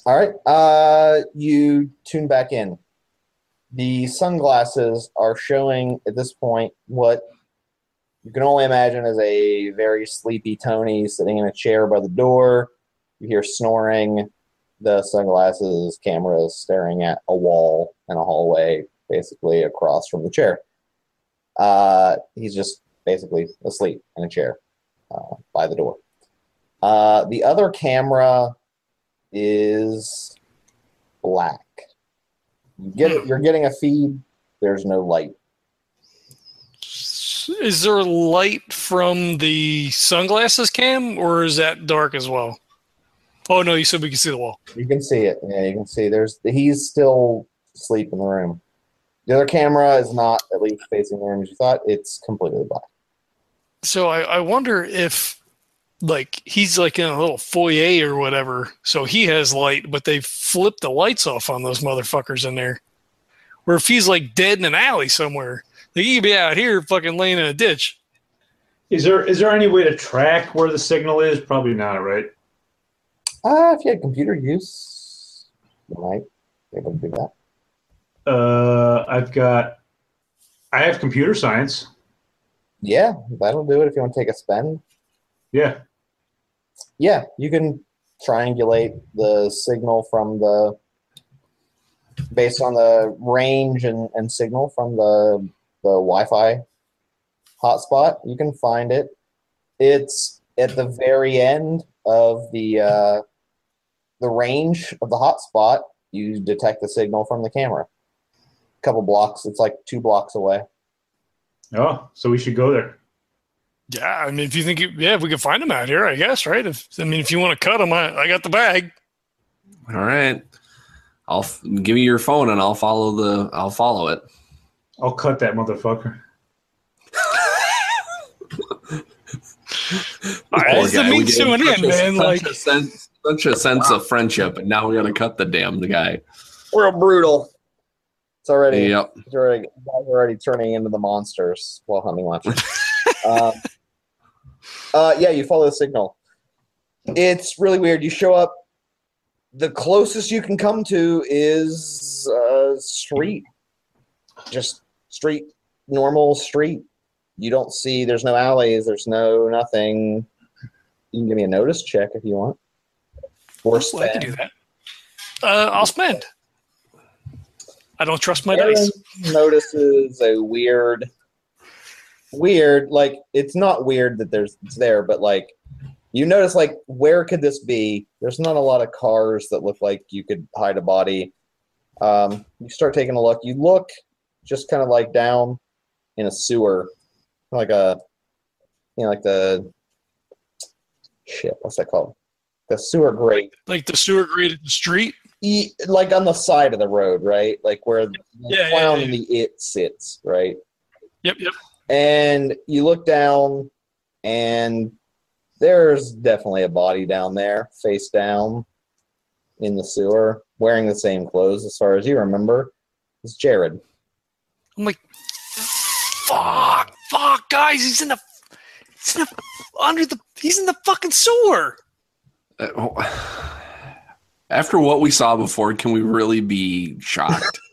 All right. Uh, you tune back in. The sunglasses are showing at this point what you can only imagine as a very sleepy Tony sitting in a chair by the door. You hear snoring. The sunglasses camera is staring at a wall in a hallway, basically across from the chair. Uh, he's just basically asleep in a chair uh, by the door. Uh, the other camera is black. You get, you're getting a feed. There's no light. Is there light from the sunglasses cam, or is that dark as well? Oh no, you said we can see the wall. You can see it. Yeah, you can see. There's he's still asleep in the room. The other camera is not at least facing the room as you thought. It's completely black. So I, I wonder if like he's like in a little foyer or whatever, so he has light, but they flipped the lights off on those motherfuckers in there. Or if he's like dead in an alley somewhere, like he could be out here fucking laying in a ditch. Is there is there any way to track where the signal is? Probably not, right? Uh, if you had computer use, you might be able to do that. Uh, I've got, I have computer science. Yeah, that'll do it if you want to take a spend. Yeah, Yeah, you can triangulate the signal from the based on the range and, and signal from the the Wi-Fi hotspot. You can find it. It's at the very end of the uh, the range of the hotspot. You detect the signal from the camera. A couple blocks. It's like two blocks away. Oh, so we should go there. Yeah, I mean, if you think, you, yeah, if we can find him out here, I guess, right? If I mean, if you want to cut him, I, I got the bag. All right. I'll f- give me your phone and I'll follow the I'll follow it. I'll cut that motherfucker. (laughs) All right, Poor it's the guy. We meat gave him soon such in, a- man. Such Like, a sense, such a sense of friendship, and now we gotta cut the damn guy. Real brutal. It's already Yep. It's already guys already turning into the monsters while hunting lunch. (laughs) um, uh, yeah, you follow the signal. It's really weird. You show up. The closest you can come to is uh, street, just street, normal street. You don't see. There's no alleys. There's no nothing. You can give me a notice check if you want. Or well, I can do that. Uh, I'll spend. I don't trust my Aaron dice. notices a weird, weird. Like it's not weird that there's it's there, but like you notice, like where could this be? There's not a lot of cars that look like you could hide a body. Um, you start taking a look. You look just kind of like down in a sewer, like a, you know, like the shit. What's that called? The sewer grate Like the sewer grate at the street. Like on the side of the road, right? Like where the Yeah, yeah, clown yeah. and the it sits, right? Yep, yep. And you look down, and there's definitely a body down there, face down in the sewer, wearing the same clothes as far as you remember. It's Jared. I'm like, fuck, fuck, guys, he's in the, he's in the, under the, he's in the fucking sewer. Uh, oh. After what we saw before, can we really be shocked? (laughs)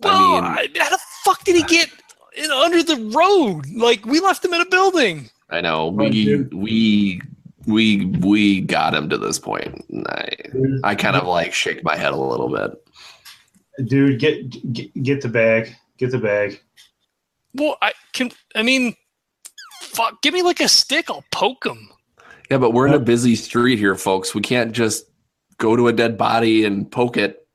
Well, I mean, how the fuck did he get in under the road? Like we left him in a building. I know we we we we got him to this point. I I kind of like shake my head a little bit. Dude, get, get get the bag. Get the bag. Well, I can. I mean, fuck, give me like a stick. I'll poke him. Yeah, but we're in a busy street here, folks. We can't just go to a dead body and poke it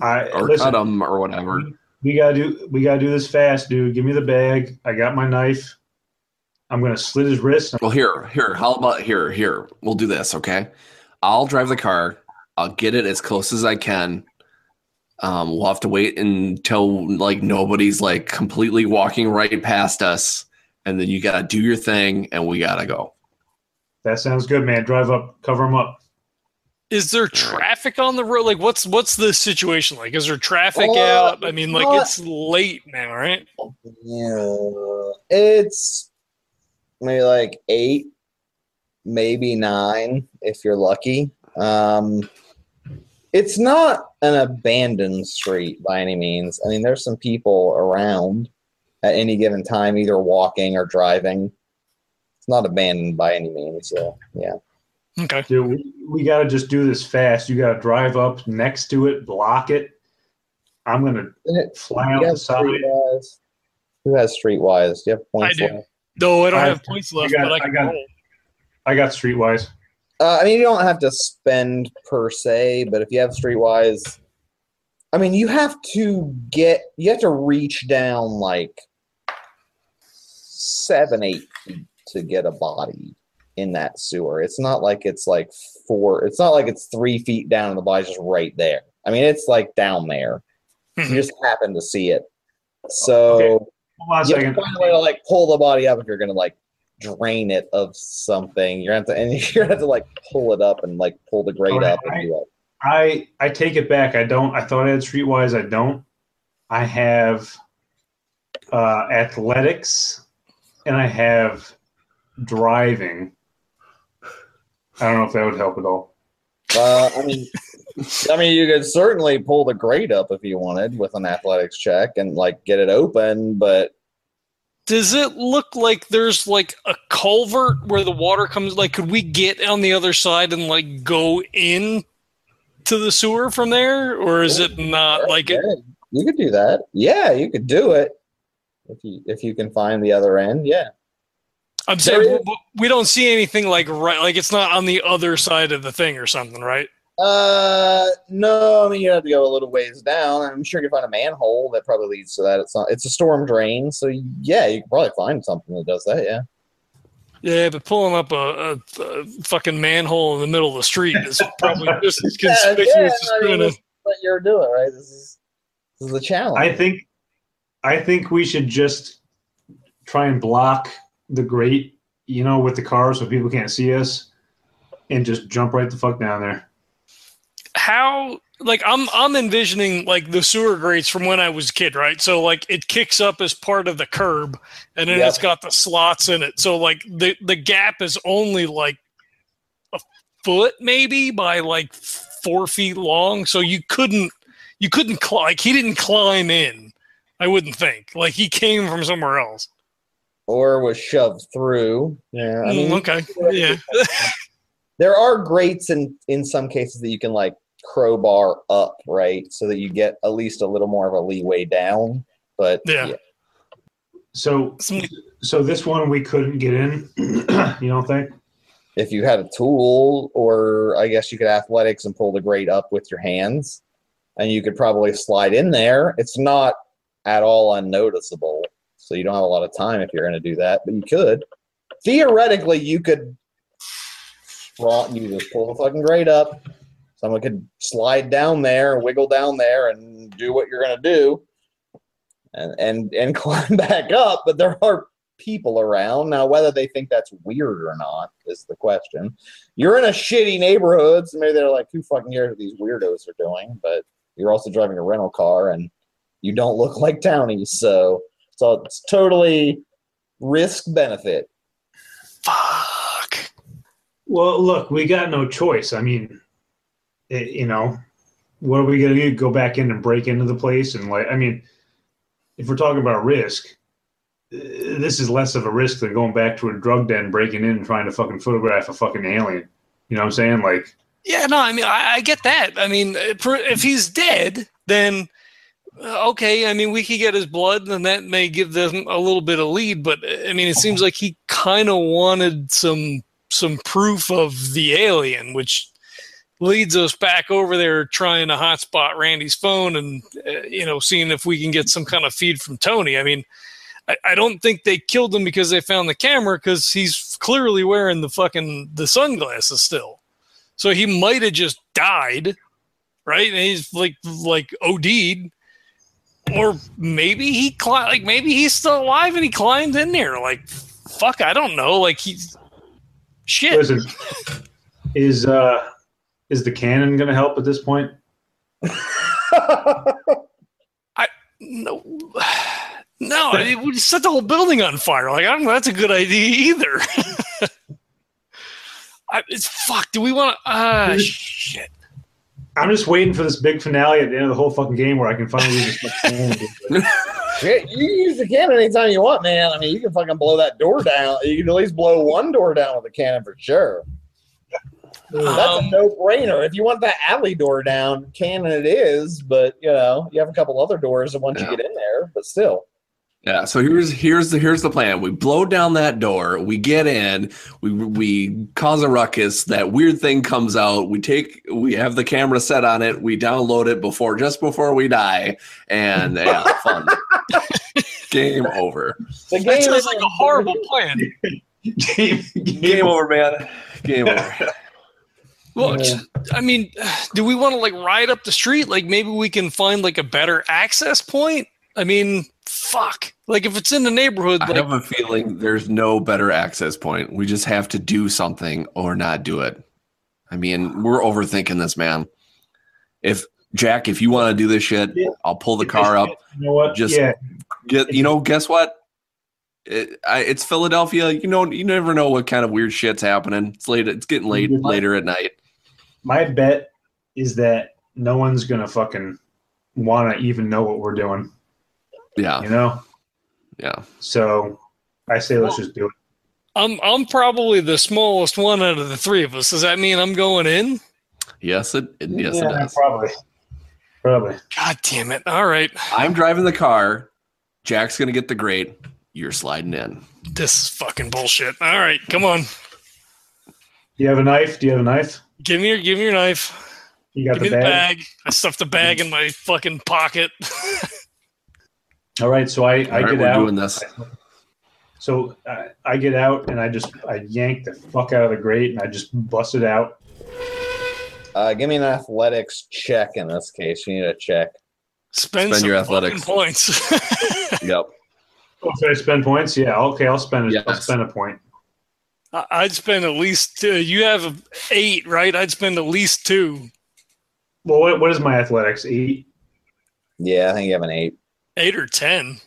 I or listen, cut them or whatever. we gotta do we gotta do this fast, dude. Give me the bag. I got my knife. I'm gonna slit his wrist. Well, here, here. How about here, here? We'll do this, okay? I'll drive the car. I'll get it as close as I can. Um, we'll have to wait until like nobody's like completely walking right past us, and then you gotta do your thing, and we gotta go. That sounds good, man. Drive up, cover them up. Is there traffic on the road? Like, what's what's the situation like? Is there traffic Uh, out? I mean, like not- it's late now, right? Yeah, it's maybe like eight, maybe nine if you're lucky. Um, it's not an abandoned street by any means. I mean, there's some people around at any given time, either walking or driving. It's not abandoned by any means. So yeah, Okay. Dude, we, we got to just do this fast. You got to drive up next to it, block it. I'm gonna fly You out the side. Streetwise? Who has Streetwise? Do you have points? I do. left? No, I don't I- have points left, got- but I I can got- roll. I got Streetwise. Uh, I mean, you don't have to spend per se, but if you have Streetwise, I mean, you have to get, you have to reach down like seven, eight feet to get a body in that sewer. It's not like it's like four, it's not like it's three feet down and the body's just right there. I mean, it's like down there. You just happen to see it. So Okay. Hold on a you second. find a way to like pull the body up if you're gonna like drain it of something. You're gonna have to and (laughs) you're gonna have to like pull it up and like pull the grate Alright, up and do it. I I take it back. I don't. I thought I had Streetwise. I don't. I have uh, athletics, and I have driving. I don't know if that would help at all. Uh, I mean, I mean, you could certainly pull the grade up if you wanted with an athletics check and like get it open, but Does it look like there's like a culvert where the water comes? Like, could we get on the other side and like go in to the sewer from there, or is it not like it? You could do that. Yeah, you could do it if you if you can find the other end. Yeah. I'm There saying is- we don't see anything like right, like it's not on the other side of the thing or something, right? Uh, no. I mean, you have to go a little ways down. I'm sure you can find a manhole that probably leads to that. It's not. It's a storm drain, so yeah, you can probably find something that does that. Yeah. Yeah, but pulling up a, a, a fucking manhole in the middle of the street is probably (laughs) just as conspicuous yeah, as I mean, this what you're doing, right? This is this is a challenge. I think I think we should just try and block the grate, you know, with the car so people can't see us, and just jump right the fuck down there. how like I'm I'm envisioning like the sewer grates from when I was a kid, right? So like it kicks up as part of the curb and then Yep. it's got the slots in it. So like the the gap is only like a foot maybe by like four feet long. So you couldn't you couldn't cl- like he didn't climb in. I wouldn't think. Like he came from somewhere else. Or was shoved through. Yeah. I mean, Mm, okay. Yeah. (laughs) there are grates in in some cases that you can like crowbar up, right, so that you get at least a little more of a leeway down. But Yeah. So so this one we couldn't get in. (clears throat) you don't think? if you had a tool, or I guess you could athletics and pull the grate up with your hands, and you could probably slide in there. It's not at all unnoticeable, so you don't have a lot of time if you're going to do that, but you could. Theoretically, you could. Well, you just pull the fucking grate up. Someone could slide down there, wiggle down there, and do what you're going to do, and and and (laughs) climb back up. But there are people around now. Whether they think that's weird or not is the question. You're in a shitty neighborhood, so maybe they're like, "Who fucking cares what these weirdos are doing?" But you're also driving a rental car, and you don't look like townies, so so it's totally risk benefit. Fuck. Well, look, we got no choice. I mean, it, you know, what are we gonna do? Go back in and break into the place and like, I mean, if we're talking about risk, uh, this is less of a risk than going back to a drug den, breaking in, and trying to fucking photograph a fucking alien. You know what I'm saying? Like, Yeah, no, I mean, I, I get that. I mean, if if he's dead, then okay. I mean, we could get his blood, and that may give them a little bit of lead. But I mean, it seems like he kind of wanted some some proof of the alien, which leads us back over there trying to hotspot Randy's phone and uh, you know seeing if we can get some kind of feed from Tony. I mean. I, I don't think they killed him because they found the camera because he's clearly wearing the fucking the sunglasses still. So he might have just died right? And he's like like OD'd, or maybe he climbed, like maybe he's still alive and he climbed in there. Like, fuck, I don't know. Like he's shit. Listen, is uh is the cannon going to help at this point? (laughs) I no, (sighs) no, it would set the whole building on fire. Like I don't know, that's a good idea either. (laughs) I, it's fuck. Do we want to? Ah, shit. I'm just waiting for this big finale at the end of the whole fucking game where I can finally use this fucking (laughs) you can use the cannon anytime you want, man. I mean, you can fucking blow that door down. You can at least blow one door down with a cannon for sure. That's Um, a no-brainer. If you want that alley door down, cannon it is. But you know, you have a couple other doors once Yeah. you get in there. But still, Yeah, so here's here's the here's the plan. We blow down that door, we get in, we we cause a ruckus, that weird thing comes out, we take we have the camera set on it, we download it before just before we die, and yeah, (laughs) fun. Game over. the game That sounds like a horrible plan. game, Game over, man. Game over. (laughs) Well, Yeah. I mean, do we want to like ride up the street? Like maybe we can find like a better access point. I mean, fuck. Like if it's in the neighborhood, I like have a feeling there's no better access point. We just have to do something or not do it. I mean, we're overthinking this, man. If Jack, if you want to do this shit, Yeah. I'll pull the car up. You know what? Just- yeah, Get you know, guess what? It, I, it's Philadelphia. You know, you never know what kind of weird shit's happening. It's late. It's getting late Mhm. later at night. my bet is that no one's gonna fucking want to even know what we're doing. Yeah, You know. Yeah. So I say let's just do it. I'm I'm probably the smallest one out of the three of us. Does that mean I'm going in? Yes, it. it yes, yeah, it does. probably. Probably. God damn it! All right, I'm driving the car. Jack's gonna get the grate. You're sliding in. this is fucking bullshit. All right, come on, Do you have a knife? Do you have a knife? give me your give me your knife. You got Give me the the bag? bag. I stuffed the bag in my fucking pocket. (laughs) All right. So I, I All right, get we're out. doing this. So I, I get out and I just I yank the fuck out of the grate and I just bust it out. uh, give me an athletics check in this case. You need a check. Spend, Spend some your athletics. points. (laughs) Yep. Oh, should I spend points? Yeah. Okay. I'll spend it. I'll spend a point. I- I'd spend at least two. You have eight, right? I'd spend at least two. Well, what, what is my athletics? Eight. Yeah, I think you have an eight. Eight or ten.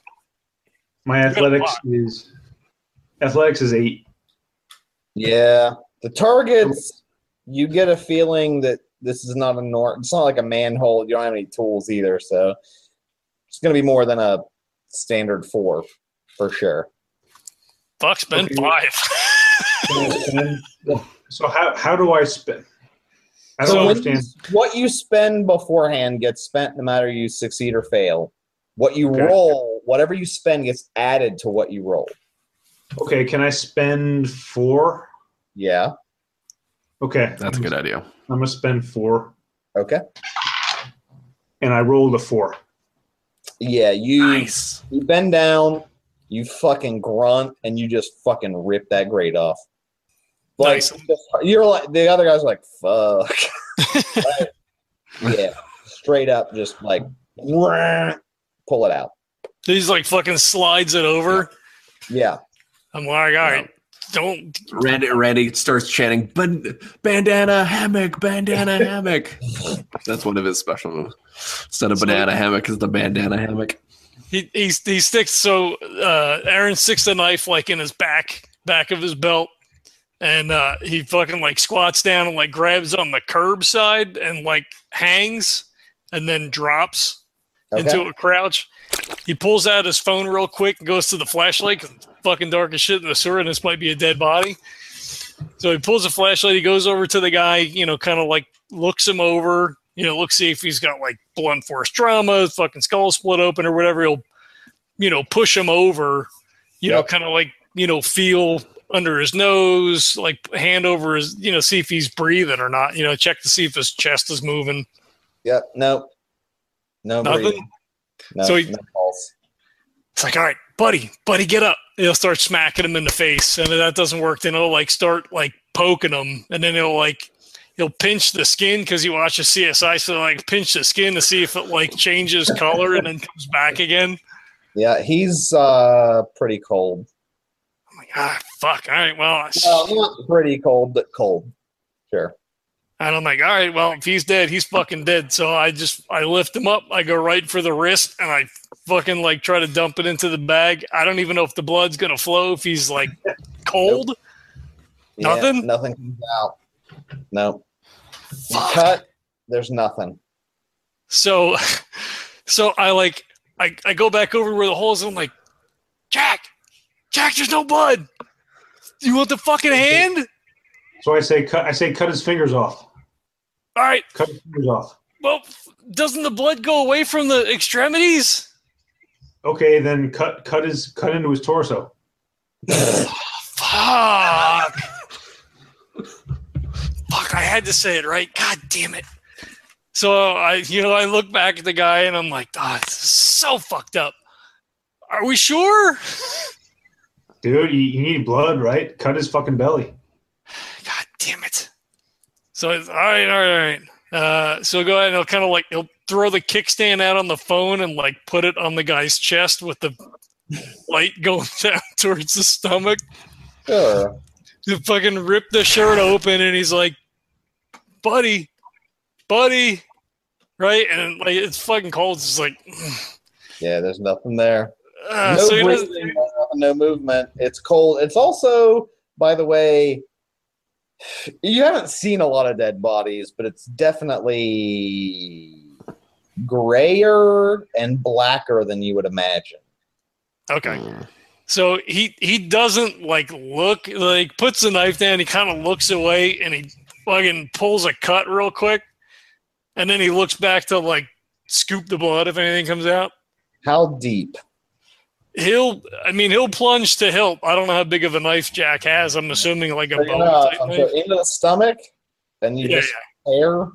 My athletics is athletics is eight. Yeah, the targets. You get a feeling that this is not a nor. It's not like a manhole. You don't have any tools either, so it's going to be more than a standard four for sure. Fuck, been Okay. five. Can I spend- so how how do I spend? I don't So when you- understand. what you spend beforehand gets spent no matter you succeed or fail. What you Okay. roll, whatever you spend, gets added to what you roll. Okay, can I spend four? Yeah. Okay, That's a good idea. I'm gonna spend four, Okay. and I rolled a four. Yeah, you Nice. you bend down, you fucking grunt, and you just fucking rip that grate off. Like Nice. you're like the other guys like fuck. (laughs) Like, yeah, straight up, just like pull it out. He's like fucking slides it over. Yeah, I'm like, all right, don't. Randy, Randy starts chanting, "Ban- bandana hammock, bandana (laughs) hammock. That's one of his special moves. Instead of So- banana hammock, is the bandana hammock. He he he sticks. So uh, Aaron sticks the knife like in his back back of his belt, and uh, he fucking like squats down and like grabs on the curb side and like hangs, and then drops okay. into a crouch. He pulls out his phone real quick and goes to the flashlight. it's fucking dark as shit in the sewer, and this might be a dead body. So he pulls a flashlight. He goes over to the guy, you know, kind of like looks him over, you know, looks see if he's got like blunt force trauma, fucking skull split open or whatever. He'll, you know, push him over, you know, kind of like you know, feel under his nose, like hand over his, you know, see if he's breathing or not. You know, check to see if his chest is moving. Yep. No. No Nothing? breathing. No, So he- no. It's like, all right, buddy, buddy, get up. He'll start smacking him in the face, and if that doesn't work, then he'll like start like poking him, and then he'll like he'll pinch the skin because he watches CSI, so like pinch the skin to see if it like changes color and then comes back again. Yeah, he's uh pretty cold. I'm like, ah, fuck. All right, well, Well, not pretty cold, but cold. Sure. And I'm like, all right, well, if he's dead, he's fucking dead. So I just I lift him up, I go right for the wrist, and I fucking like try to dump it into the bag. I don't even know if the blood's gonna flow if he's like (laughs) cold. Yeah, Nothing? Nothing comes out. No. Cut. There's nothing. So, (laughs) so I like I, I go back over where the hole is. And I'm like, Jack, Jack, there's no blood. You want the fucking hand? So I say cut. I say cut his fingers off. All right. Cut his fingers off. Well, doesn't the blood go away from the extremities? Okay, then cut cut his cut into his torso. Fuck. Fuck, I had to say it right. God damn it. So I, you know, I look back at the guy and I'm like, oh, this is so fucked up. Are we sure? Dude, you, you need blood, right? Cut his fucking belly. God damn it. So it's all right, all right, all right. Uh, so go ahead and he'll kind of like he'll throw the kickstand out on the phone and like put it on the guy's chest with the light (laughs) going down towards the stomach. Sure. to fucking rip the shirt open and he's like, buddy, buddy, right? And like it's fucking cold. It's just like, (sighs) Yeah, there's nothing there. uh, no so breathing, no movement. It's cold. It's also, by the way, you haven't seen a lot of dead bodies, but it's definitely grayer and blacker than you would imagine. okay. Hmm. So he he doesn't like look like puts the knife down. He kind of looks away and he fucking pulls a cut real quick, and then he looks back to like scoop the blood if anything comes out. How deep? He'll, I mean, he'll plunge to help. I don't know how big of a knife Jack has. I'm assuming like a So, you bone know, into the stomach, then you Yeah, just hair.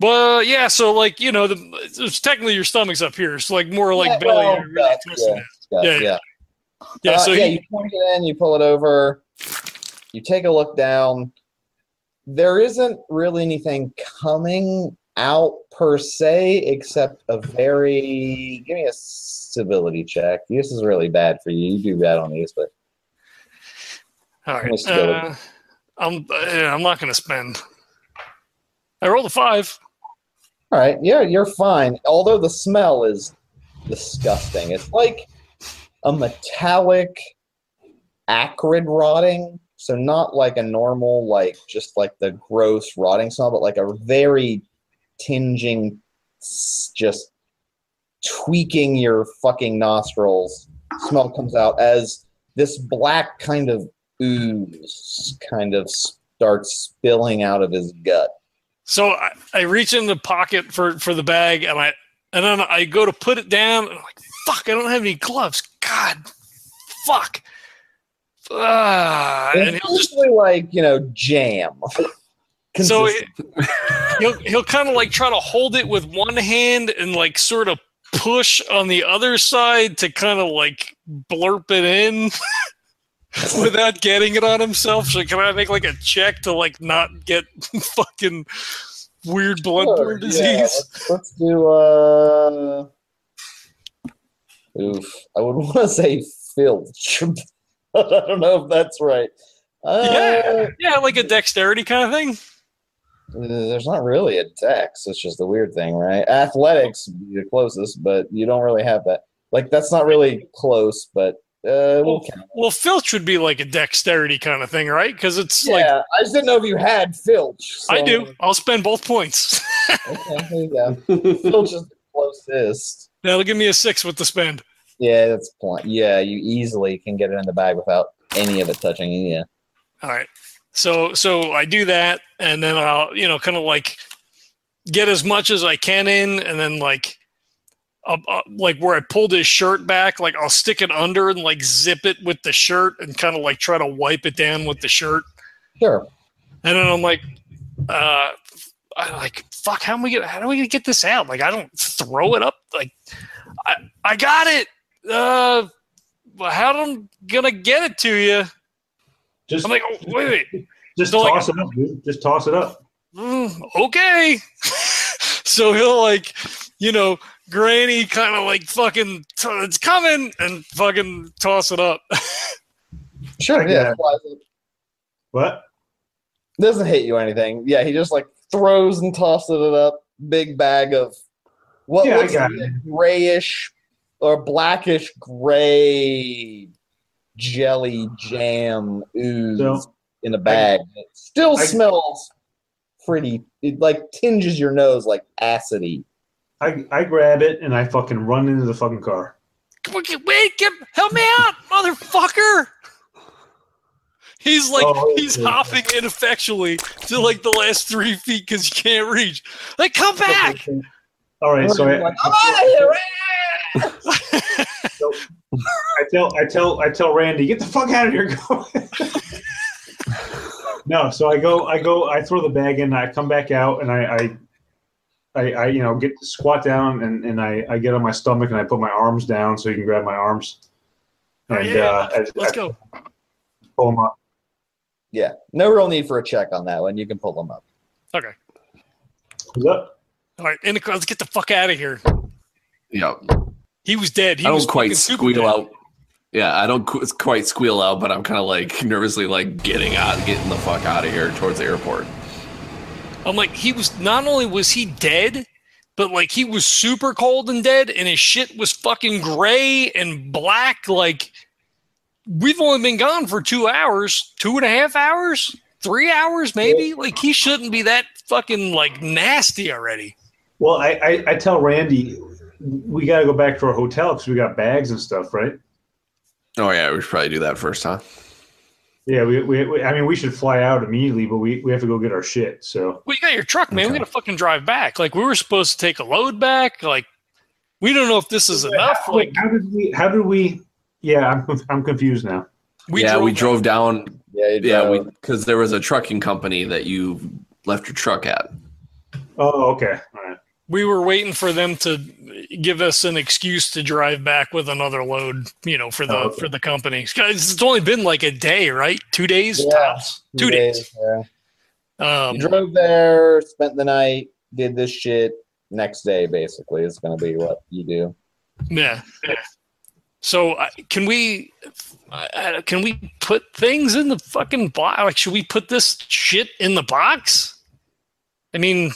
Well, yeah. So, like, you know, the it's technically your stomach's up here. So, like, more like Yeah, belly. well, really yeah. Yeah, Yeah, yeah. yeah. Yeah. Uh, so yeah, he, you point it in, you pull it over, you take a look down. There isn't really anything coming out per se, except a very. Give me a stability check. This is really bad for you. You do bad on these, but all right. Uh, I'm. Yeah, I'm not going to spend. I rolled a five. all right, yeah, you're fine. Although the smell is disgusting. It's like a metallic, acrid rotting. So not like a normal, like just like the gross rotting smell, but like a very tinging, just tweaking your fucking nostrils smell comes out as this black kind of ooze kind of starts spilling out of his gut. So I, I reach in the pocket for for the bag, and I and then I go to put it down, and I'm like, "Fuck! I don't have any gloves. God, fuck." Ah, and It's he'll just like you know jam. (laughs) So Consistent. he'll he'll kind of like try to hold it with one hand and like sort of push on the other side to kind of like blurp it in (laughs) without getting it on himself. So can I make like a check to like not get (laughs) fucking weird Sure, bloodborne yeah, disease? let's, let's do. uh Oof, I would (laughs) want to say filch, but I don't know if that's right. Uh, Yeah. Yeah, like a dexterity kind of thing. There's not really a dex. It's just the weird thing, right? Athletics be the closest, but you don't really have that. Like that's not really close, but uh, we'll Well, well, filch would be like a dexterity kind of thing, right? Because it's like I just didn't know if you had filch. I do. I'll spend both points. (laughs) Okay, there you go. Filch is the closest. That'll give me a six with the spend. Yeah, that's point. Yeah, you easily can get it in the bag without any of it touching you. Yeah. All right. So so I do that, and then I'll you know kind of like get as much as I can in, and then like. I'll, I'll- like where I pulled his shirt back, like I'll stick it under and like zip it with the shirt and kind of like try to wipe it down with the shirt. Sure. And then I'm like, uh, I'm like, fuck, how am we gonna, how are we gonna get this out? Like, I don't throw it up. Like, I, I got it. Uh, how am I gonna get it to you? Just I'm like, oh, wait, wait. (laughs) just so, like- toss it up, dude. Just toss it up. "Mm, okay. (laughs) so he'll like, you know, Granny kind of like fucking, t- it's coming and fucking toss it up. (laughs) Sure, yeah. got it. flies it. What? Doesn't hit you or anything. Yeah, he just like throws and tosses it up. Big bag of what Yeah, I looks like grayish or blackish gray jelly jam ooze So in a bag. it still I- smells pretty. It like tinges your nose like acidy. I, I grab it and I fucking run into the fucking car. Come on, Wait, get, help me out, motherfucker. He's like, Oh, he's okay. hopping ineffectually to like the last three feet because you can't reach. Like, come back. All right, so I, Like, I'm out of here. I tell I tell I tell Randy, get the fuck out of here. Go. no, so I go I go I throw the bag in, I come back out and I I, I, I you know get squat down and, and I, I get on my stomach and I put my arms down so you can grab my arms. Oh, And yeah. uh, I, Let's I go. pull them up. Yeah, no real need for a check on that one. You can pull them up. Okay. What's up? All right, in the car. Let's get the fuck out of here. Yeah, He was dead. He I don't quite squeal dead. out. Yeah, I don't qu- quite squeal out, but I'm kind of like nervously like getting out, getting the fuck out of here towards the airport. I'm like, he was not only was he dead, but like he was super cold and dead, and his shit was fucking gray and black. Like we've only been gone for two hours, two and a half hours, three hours, maybe. Like he shouldn't be that fucking like nasty already. Well, I, I, I tell Randy we got to go back to our hotel because we got bags and stuff, right? Oh yeah, we should probably do that first, huh? Yeah, we, we, we I mean we should fly out immediately, but we, we have to go get our shit. So we got your truck, man. We Okay. gotta fucking drive back. Like we were supposed to take a load back. Like we don't know if this is enough. how, Like how did we? How did we? Yeah, I'm I'm confused now. we yeah, drove we back. drove down. Yeah, you Yeah, we because there was a trucking company that you left your truck at. Oh, okay. All right. We were waiting for them to give us an excuse to drive back with another load, you know, for the Oh, okay. for the company. It's only been like a day, right? Two days, Yeah. tops. Two days. Yeah. Um, drove there, spent the night, did this shit. Next day, basically, is going to be what you do. yeah. So uh, can we uh, can we put things in the fucking box? Like, should we put this shit in the box? I mean,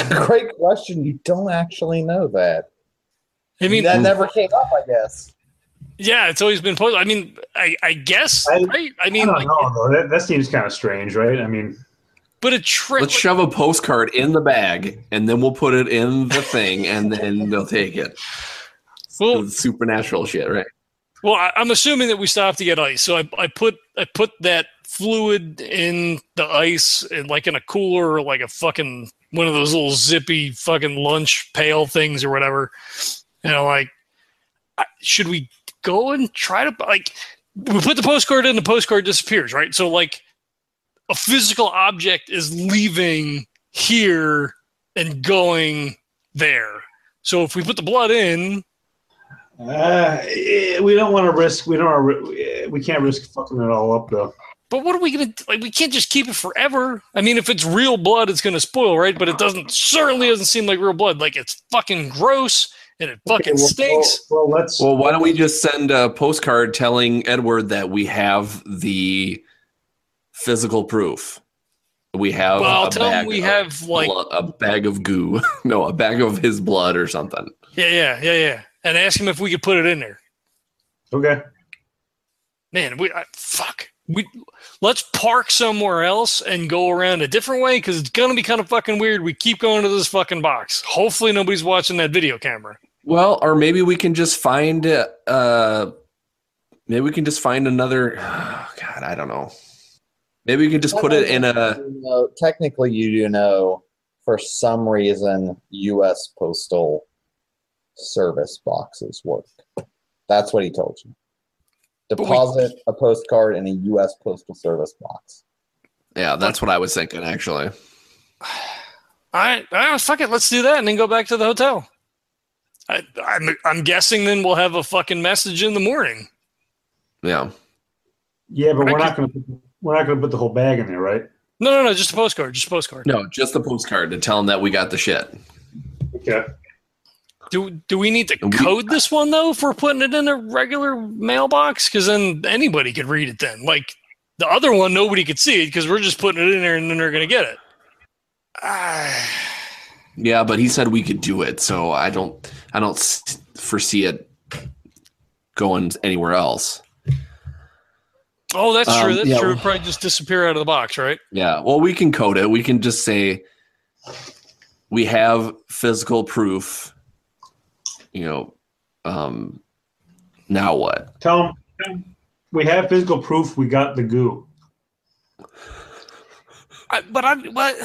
It's a great question. You don't actually know that. I mean, that never came up, I guess. yeah, it's always been posted. I mean, I, I guess, I- right? I I mean, don't like, know though. That, that seems kind of strange, right? I mean, but a trip. Let's shove a postcard in the bag, and then we'll put it in the thing, and then they'll take it. Well, It's supernatural shit, right? Well, I, I'm assuming that we stopped to get ice, so I, I put I put that fluid in the ice, in, like in a cooler, or like a fucking one of those little zippy fucking lunch pail things or whatever. And I'm like, should we go and try to like? We put the postcard in, the postcard disappears, right? So like, a physical object is leaving here and going there. So if we put the blood in, uh, eh, we don't want to risk. We don't. Wanna, we can't risk fucking it all up though. But what are we gonna do? like? We can't just keep it forever. I mean, if it's real blood, it's gonna spoil, right? But it doesn't. Certainly doesn't seem like real blood. Like it's fucking gross and it fucking Okay, well- stinks. Well, well, let's. Well, why don't we just send a postcard telling Edward that we have the physical proof? We have Well, a tell him bag we of have like blo- a bag of goo. (laughs) no, a bag of his blood or something. yeah, yeah, yeah, yeah, and ask him if we could put it in there. okay. Man, we I, fuck. We let's park somewhere else and go around a different way because it's gonna be kind of fucking weird. We keep going to this fucking box. Hopefully, nobody's watching that video camera. Well, or maybe we can just find uh maybe we can just find another (sighs) God, I don't know. Maybe we can just put it in a You know, technically, you do know for some reason U.S. Postal Service boxes work. That's what he told you. We- Deposit a postcard in a U.S. Postal Service box. Yeah, that's what I was thinking actually. All right, all right, fuck it. Let's do that and then go back to the hotel. I, I'm, I'm guessing then we'll have a fucking message in the morning. Yeah. Yeah, but we're not going to. We're not going to put the whole bag in there, right? No, no, no, just a postcard. Just a postcard. No, just the postcard to tell them that we got the shit. Okay. Do do we need to code this one though if we're putting it in a regular mailbox? Because then anybody could read it. Then, like the other one, nobody could see it because we're just putting it in there and then they're gonna get it. Ah, (sighs) Yeah, but he said we could do it, so I don't I don't foresee it going anywhere else. oh, that's true. Um, That's yeah, true. well- probably just disappear out of the box, right? Yeah, well, we can code it. We can just say we have physical proof. You know, um, now what? Tell them we have physical proof we got the goo. I, but I but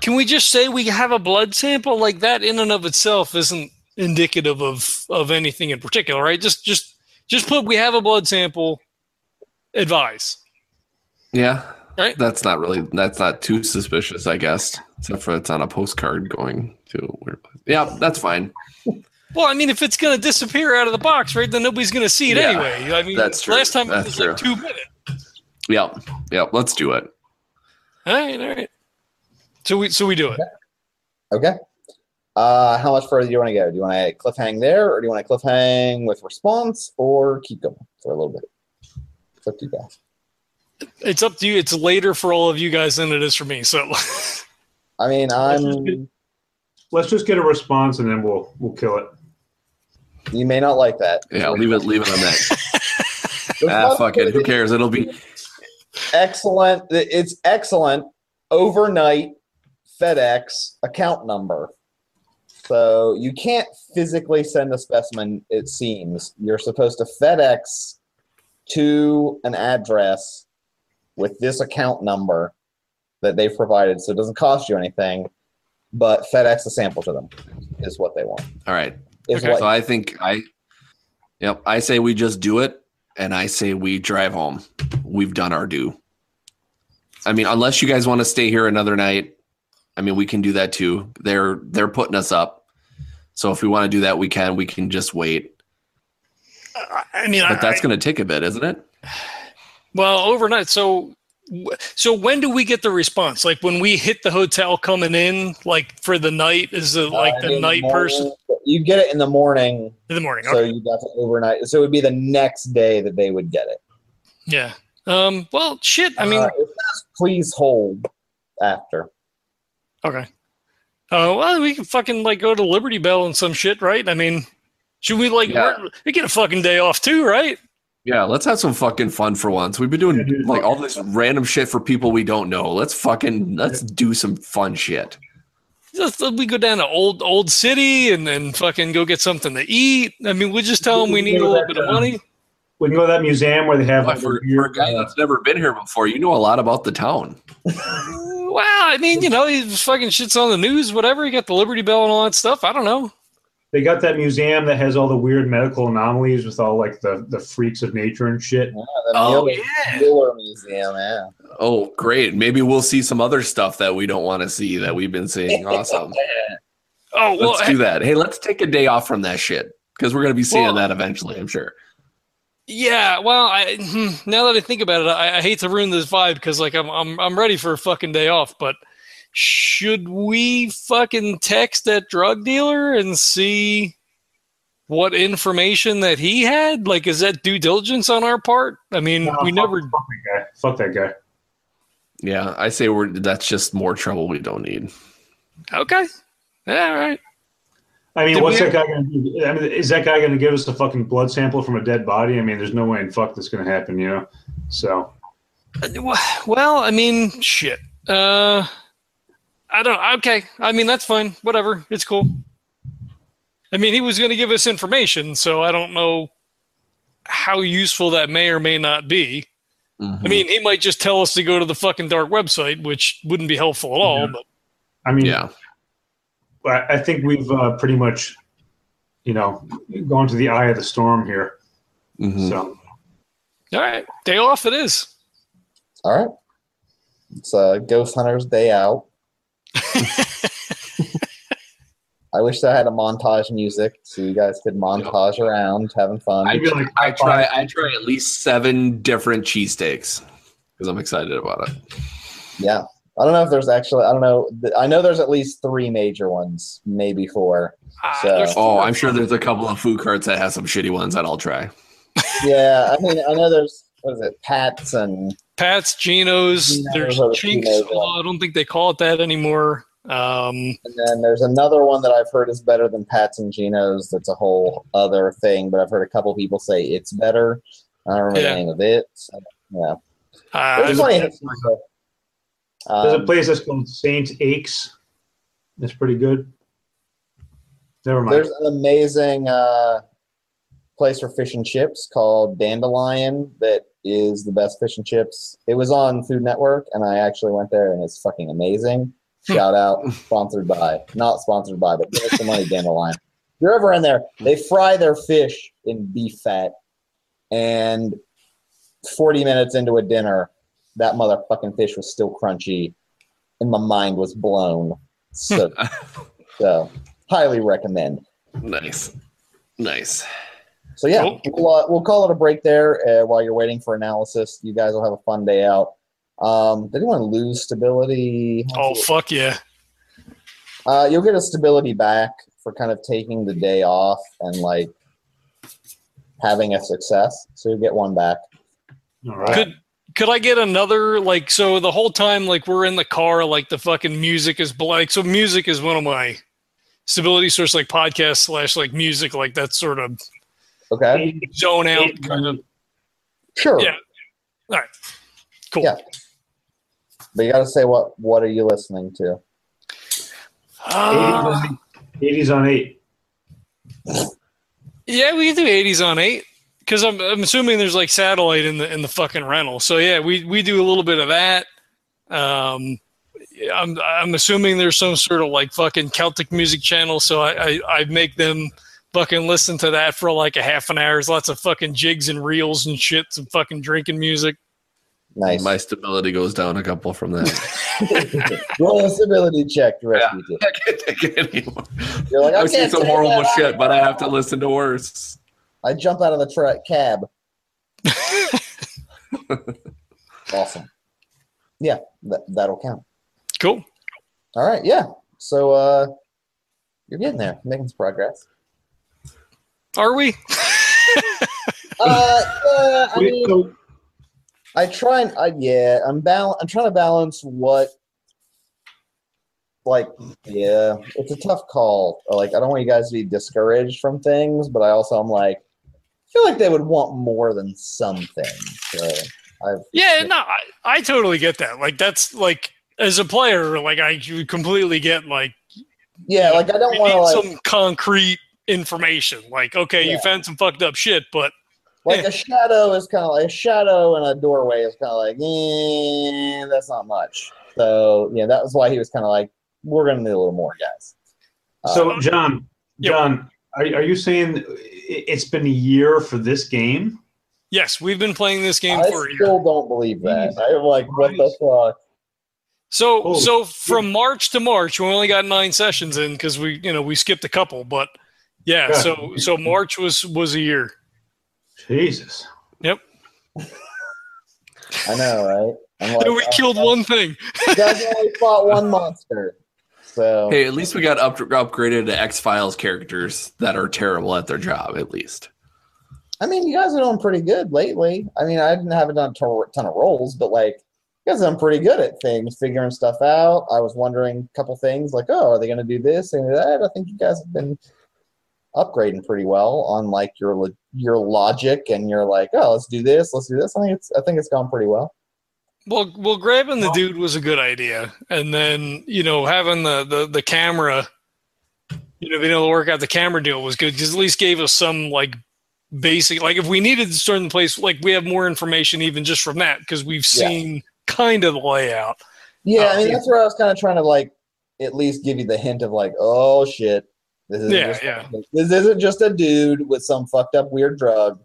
can we just say we have a blood sample like that in and of itself isn't indicative of of anything in particular, right? Just just just put we have a blood sample. Advise. Yeah, Right. That's not really. That's not too suspicious, I guess. Except for it's on a postcard going to a weird place. Yeah, that's fine. Well, I mean, if it's going to disappear out of the box, right, then nobody's going to see it Yeah, anyway. I mean, that's true. last time That's it was like two minutes. Yep, yep. Let's do it. All right, all right. So we so we do it. Okay. Uh, how much further do you want to go? Do you want to cliffhang there, or do you want to cliffhang with response, or keep going for a little bit? It's up to you guys. It's up to you. It's later for all of you guys than it is for me. So I mean, (laughs) I'm. Let's just get a response and then we'll we'll kill it. You may not like that. Yeah, leave it. Leave it on that. (laughs) Ah, fuck it. Who cares? It'll be. excellent. It's excellent overnight FedEx account number. So you can't physically send a specimen, it seems. You're supposed to FedEx to an address with this account number that they've provided. So it doesn't cost you anything, but FedEx a sample to them is what they want. All right. Is Okay. what So I think I. Yep. I say we just do it, and I say we drive home. We've done our due. I mean, unless you guys want to stay here another night, I mean, we can do that too. They're they're putting us up, so if we want to do that, we can. We can just wait. I- I mean, But that's going to take a bit, isn't it? well overnight. So so when do we get the response? Like when we hit the hotel coming in, like for the night, is it like Uh, the night morning- person You get it in the morning, in the morning? so Okay. you got to overnight. So it would be the next day that they would get it. Yeah. Um. Well, shit. I mean, Uh, says, please hold after. Okay. Uh, well, we can fucking like go to Liberty Bell and some shit, right? I mean, should we like Yeah. we get a fucking day off too, right? Yeah. Let's have some fucking fun for once. We've been doing Yeah, dude. like all this random shit for people we don't know. Let's fucking let's do some fun shit. Just, uh, we go down to old old city and then fucking go get something to eat. I mean, we just tell them we need a little bit of money. We can go to that museum where they have But like, for, the for a guy uh, that's never been here before, you know a lot about the town. (laughs) Well, I mean, you know, he fucking shits on the news, whatever. You got the Liberty Bell and all that stuff. I don't know. They got that museum that has all the weird medical anomalies with all like the the freaks of nature and shit. Yeah, the Oh, Mütter, yeah. Mütter Museum, yeah. Oh, great. Maybe we'll see some other stuff that we don't want to see that we've been seeing. Awesome. (laughs) Oh well, Let's do that. Hey, let's take a day off from that shit because we're going to be seeing Well- that eventually, I'm sure. yeah. Well, I, hmm, now that I think about it, I, I hate to ruin this vibe because like I'm I'm I'm ready for a fucking day off, but should we fucking text that drug dealer and see what information that he had? Like, is that due diligence on our part? I mean, No, we fuck- never. fuck that guy. Fuck that guy. Yeah, I say we're that's just more trouble we don't need. Okay. Yeah. All right. I mean, Did what's we- that guy going to do? I mean, is that guy going to give us a fucking blood sample from a dead body? I mean, there's no way in fuck that's going to happen, you know? So, Well, I mean, shit. Uh, I don't. Okay. I mean, that's fine. Whatever. It's cool. I mean, he was going to give us information, so I don't know how useful that may or may not be. Mhm. I mean, he might just tell us to go to the fucking dark website, which wouldn't be helpful at all. Yeah. But I mean, yeah. I, I think we've uh, pretty much, you know, gone to the eye of the storm here. Mhm. So, all right, day off it is. All right. It's uh, Ghost Hunter's Day Out. I wish I had a montage music so you guys could montage around having fun. I, feel like I try I try at least seven different cheesesteaks because I'm excited about it. Yeah. I don't know if there's actually. I don't know. I know there's at least three major ones, maybe four. Ah, So- there's Oh, four. I'm sure there's a couple of food carts that have some shitty ones that I'll try. Yeah, I mean, I know there's what is it, Pat's and Pat's, Geno's, Geno's there's Chinks. Geno's I don't think they call it that anymore. Um, and then there's another one that I've heard is better than Pat's and Geno's. That's a whole other thing, but I've heard a couple people say it's better. I don't remember Yeah. the name of it. So, yeah, uh, there's plenty of There's a um, place that's called Saint Aches. That's pretty good. Never mind. There's an amazing uh, place for fish and chips called Dandelion that is the best fish and chips. It was on Food Network, and I actually went there, and it's fucking amazing. Hmm. Shout out, sponsored by, not sponsored by, but give us some money, (laughs) Dandelion. If you're ever in there, they fry their fish in beef fat, and 40 minutes into a dinner, that motherfucking fish was still crunchy, and my mind was blown. So, (laughs) so highly recommend. Nice. Nice. So yeah, Cool. we'll, uh, we'll call it a break there uh, while you're waiting for analysis. You guys will have a fun day out. Um, did anyone lose stability? oh fuck yeah! Uh, you'll get a stability back for kind of taking the day off and like having a success. So you get one back. All right. Could could I get another like so the whole time like we're in the car like the fucking music is like so music is one of my stability source like podcast slash like music like that sort of Okay, zone out kind of sure. Yeah. all right cool Yeah. But you got to say what what are you listening to? Uh, 80s on 8. yeah we can do 80s on 8 because I'm, I'm assuming there's like satellite in the in the fucking rental so yeah we we do a little bit of that um I'm I'm assuming there's some sort of like fucking Celtic music channel, so I, I, I make them fucking listen to that for like a half an hour. There's lots of fucking jigs and reels and shit, some fucking drinking music. Nice. My stability goes down a couple from that. (laughs) (laughs) Roll a stability check to rescue you. (laughs) I can't take it anymore. You're like, I I've seen some horrible that. shit, but I have to listen to worse. I jump out of the tra- cab. awesome. Yeah, that, that'll count. Cool. All right, yeah. So uh you're getting there, making some progress. Are we? (laughs) Uh, yeah, I mean, I try and I, yeah, I'm bal- I'm trying to balance what like yeah, it's a tough call. Like I don't want you guys to be discouraged from things, but I also I'm like I feel like they would want more than something. So I've Yeah, no, I, I totally get that. Like that's like as a player, like I completely get like yeah, like I don't want like some concrete information. Like, okay, you found some fucked up shit, but like a shadow is kind of like a shadow and a doorway is kind of like eh, that's not much. So yeah, that was why he was kind of like we're gonna need a little more, guys. Uh, So, John, Yep. John, are, are you saying it- it's been a year for this game? yes, we've been playing this game I for a year. I still don't believe that. I'm like, what the fuck? So Holy so from March to March, we only got nine sessions in because we you know we skipped a couple, but yeah, Yeah. so so March was was a year. Jesus. Yep. I know, right? I'm (laughs) like, And we oh, killed one thing. You guys only (laughs) fought one monster. So Hey, at least we got up, upgraded to X Files characters that are terrible at their job. At least. I mean, you guys are doing pretty good lately. I mean, I didn't haven't done a ton ton of rolls, but like you guys have done pretty good at things, figuring stuff out. I was wondering a couple things like, oh, are they going to do this and that? I think you guys have been upgrading pretty well on like your your logic and you're like, oh, let's do this, let's do this. I think it's I think it's gone pretty well. Well, well, grabbing the dude was a good idea, and then you know having the the, the camera, you know, being able to work out the camera deal was good because at least gave us some like basic like if we needed to start in the place like we have more information even just from that because we've Yeah. seen kind of the layout. Yeah, I Oh, mean yeah. that's where I was kind of trying to like at least give you the hint of like, oh shit, this is Yeah, just, yeah. this isn't just a dude with some fucked up weird drug.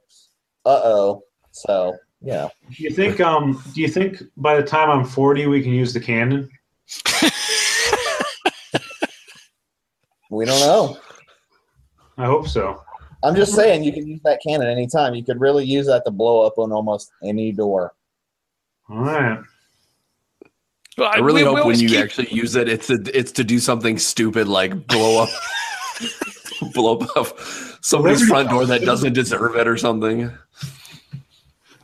Uh oh. So yeah, Do you think? Um, do you think by the time I'm 40, we can use the cannon? (laughs) we don't know. I hope so. I'm just saying you can use that cannon anytime. You could really use that to blow up on almost any door. All right. But I really we- we hope when you keep- actually use it, it's a, it's to do something stupid like blow up, (laughs) (laughs) blow up somebody's front door that doesn't deserve it or something.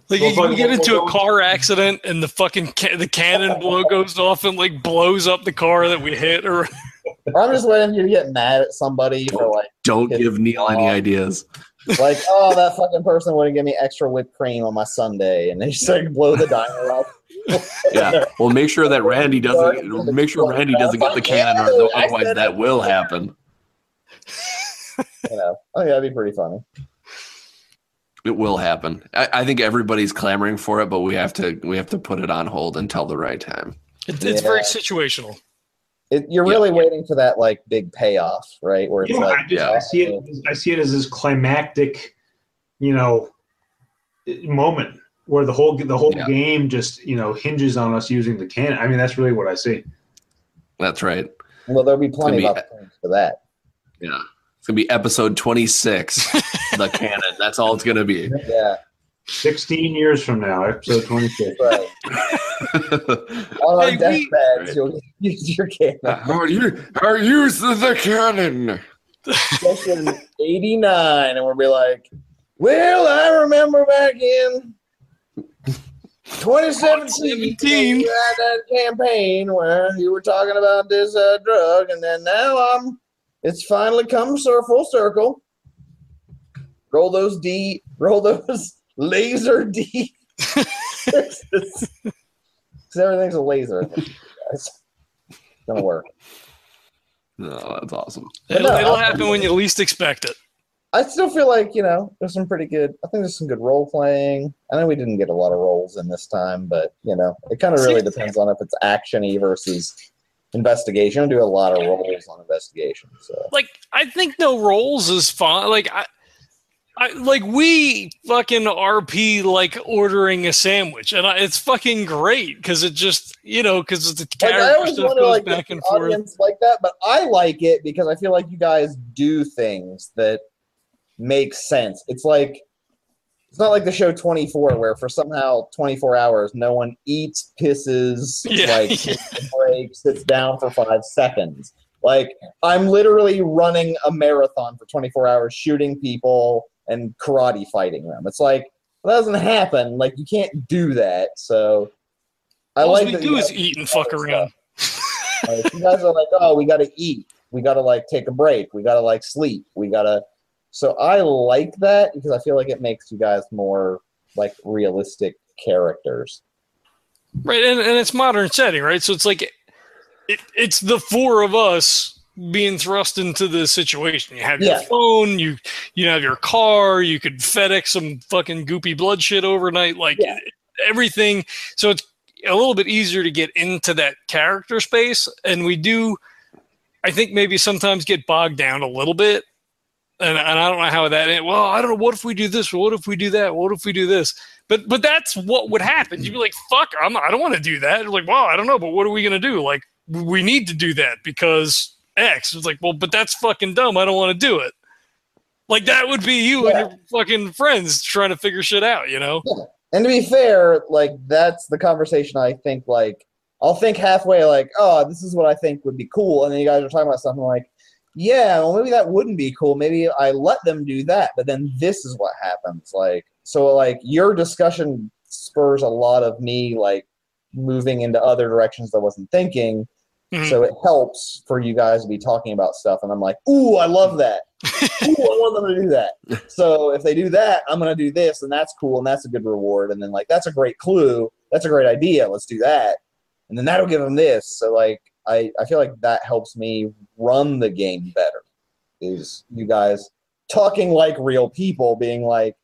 Like you, you get into a car accident and the fucking ca- the cannon blow goes off and like blows up the car that we hit, or Or I'm just waiting for you to get mad at somebody for like, Don't give Neil any ideas. like, oh, that fucking person wouldn't give me extra whipped cream on my Sunday, and they just like blow the diner up. (laughs) Yeah. Well, make sure that Randy doesn't. Make sure Randy doesn't get the cannon, or (laughs) otherwise that will happen. You know, oh, I think that'd be pretty funny. It will happen. I, I think everybody's clamoring for it, but we have to we have to put it on hold until the right time. it, it's very situational. It, you're Yeah. really waiting for that like big payoff, right? Where it's Yeah, like, I, just, yeah. I see it. I see it as this climactic, you know, moment where the whole the whole Yeah. game just you know hinges on us using the cannon. I mean, that's really what I see. That's right. well, there'll be plenty It's of gonna opportunities for that. Yeah. It's gonna be episode twenty six. (laughs) the cannon. That's all it's gonna be. Yeah, Sixteen years from now, episode twenty six. (laughs) right. (laughs) On our Hey, we- deathbeds, Right. you'll use your cannon. how you how use the, the cannon? Session 89, and we'll be like, well, I remember back in 2017, 2017. you had that campaign where you were talking about this uh, drug, and then now I'm, it's finally come sur- full circle. Roll those D, roll those (laughs) laser D. Because (laughs) everything's a laser. Guys. Gonna work. No, that's awesome. It'll, No, it'll I'll- happen when you least expect it. I still feel like you know there's some pretty good. I think there's some good role playing. I know we didn't get a lot of roles in this time, but you know it kind of really depends on if it's actiony versus investigation. I do a lot of roles on investigation, so Like I think no rolls is fine. Like I. I, like we fucking RP like ordering a sandwich, and I, it's fucking great because it just you know because the like, I character always stuff goes like back and forth. like that, but I like it because I feel like you guys do things that make sense. It's like it's not like the show 24 where for somehow 24 hours no one eats, pisses, (laughs) Yeah. like a sits down for five seconds. Like I'm literally running a marathon for 24 hours, shooting people and karate fighting them. It's like that doesn't happen. Like you can't do that. So I All like we do is eat and fuck around. Like, you guys are like, oh, we got to eat. We got to like take a break. We got to like sleep. We got to. So I like that because I feel like it makes you guys more like realistic characters. Right, and, and it's modern setting, right? So it's like it, it's the four of us being thrust into the situation. You have your phone, you you have your car, you could FedEx some fucking goopy blood shit overnight, like Yeah. everything. So it's a little bit easier to get into that character space, and we do. I think maybe sometimes get bogged down a little bit, and, and I don't know how that. Well, I don't know. What if we do this? What if we do that? What if we do this? But but that's what would happen. You'd be like, "Fuck, I'm I don't want to do that." You're like, "Well, I don't know, but what are we gonna do?" Like, we need to do that because X. It's like, well, but that's fucking dumb. I don't want to do it. Like that would be you Yeah. and your fucking friends trying to figure shit out. You know? And to be fair, like that's the conversation I think like I'll think halfway like, oh, this is what I think would be cool, and then you guys are talking about something like, yeah, well maybe that wouldn't be cool. Maybe I let them do that, but then this is what happens. Like so like your discussion spurs a lot of me like moving into other directions I wasn't thinking. Mhm. So it helps for you guys to be talking about stuff, and I'm like, ooh, I love that. (laughs) ooh, I want them to do that. So if they do that, I'm gonna do this, and that's cool, and that's a good reward. And then like that's a great clue. That's a great idea. Let's do that. And then that'll give them this. So like I, I feel like that helps me run the game better. Is you guys talking like real people, being like,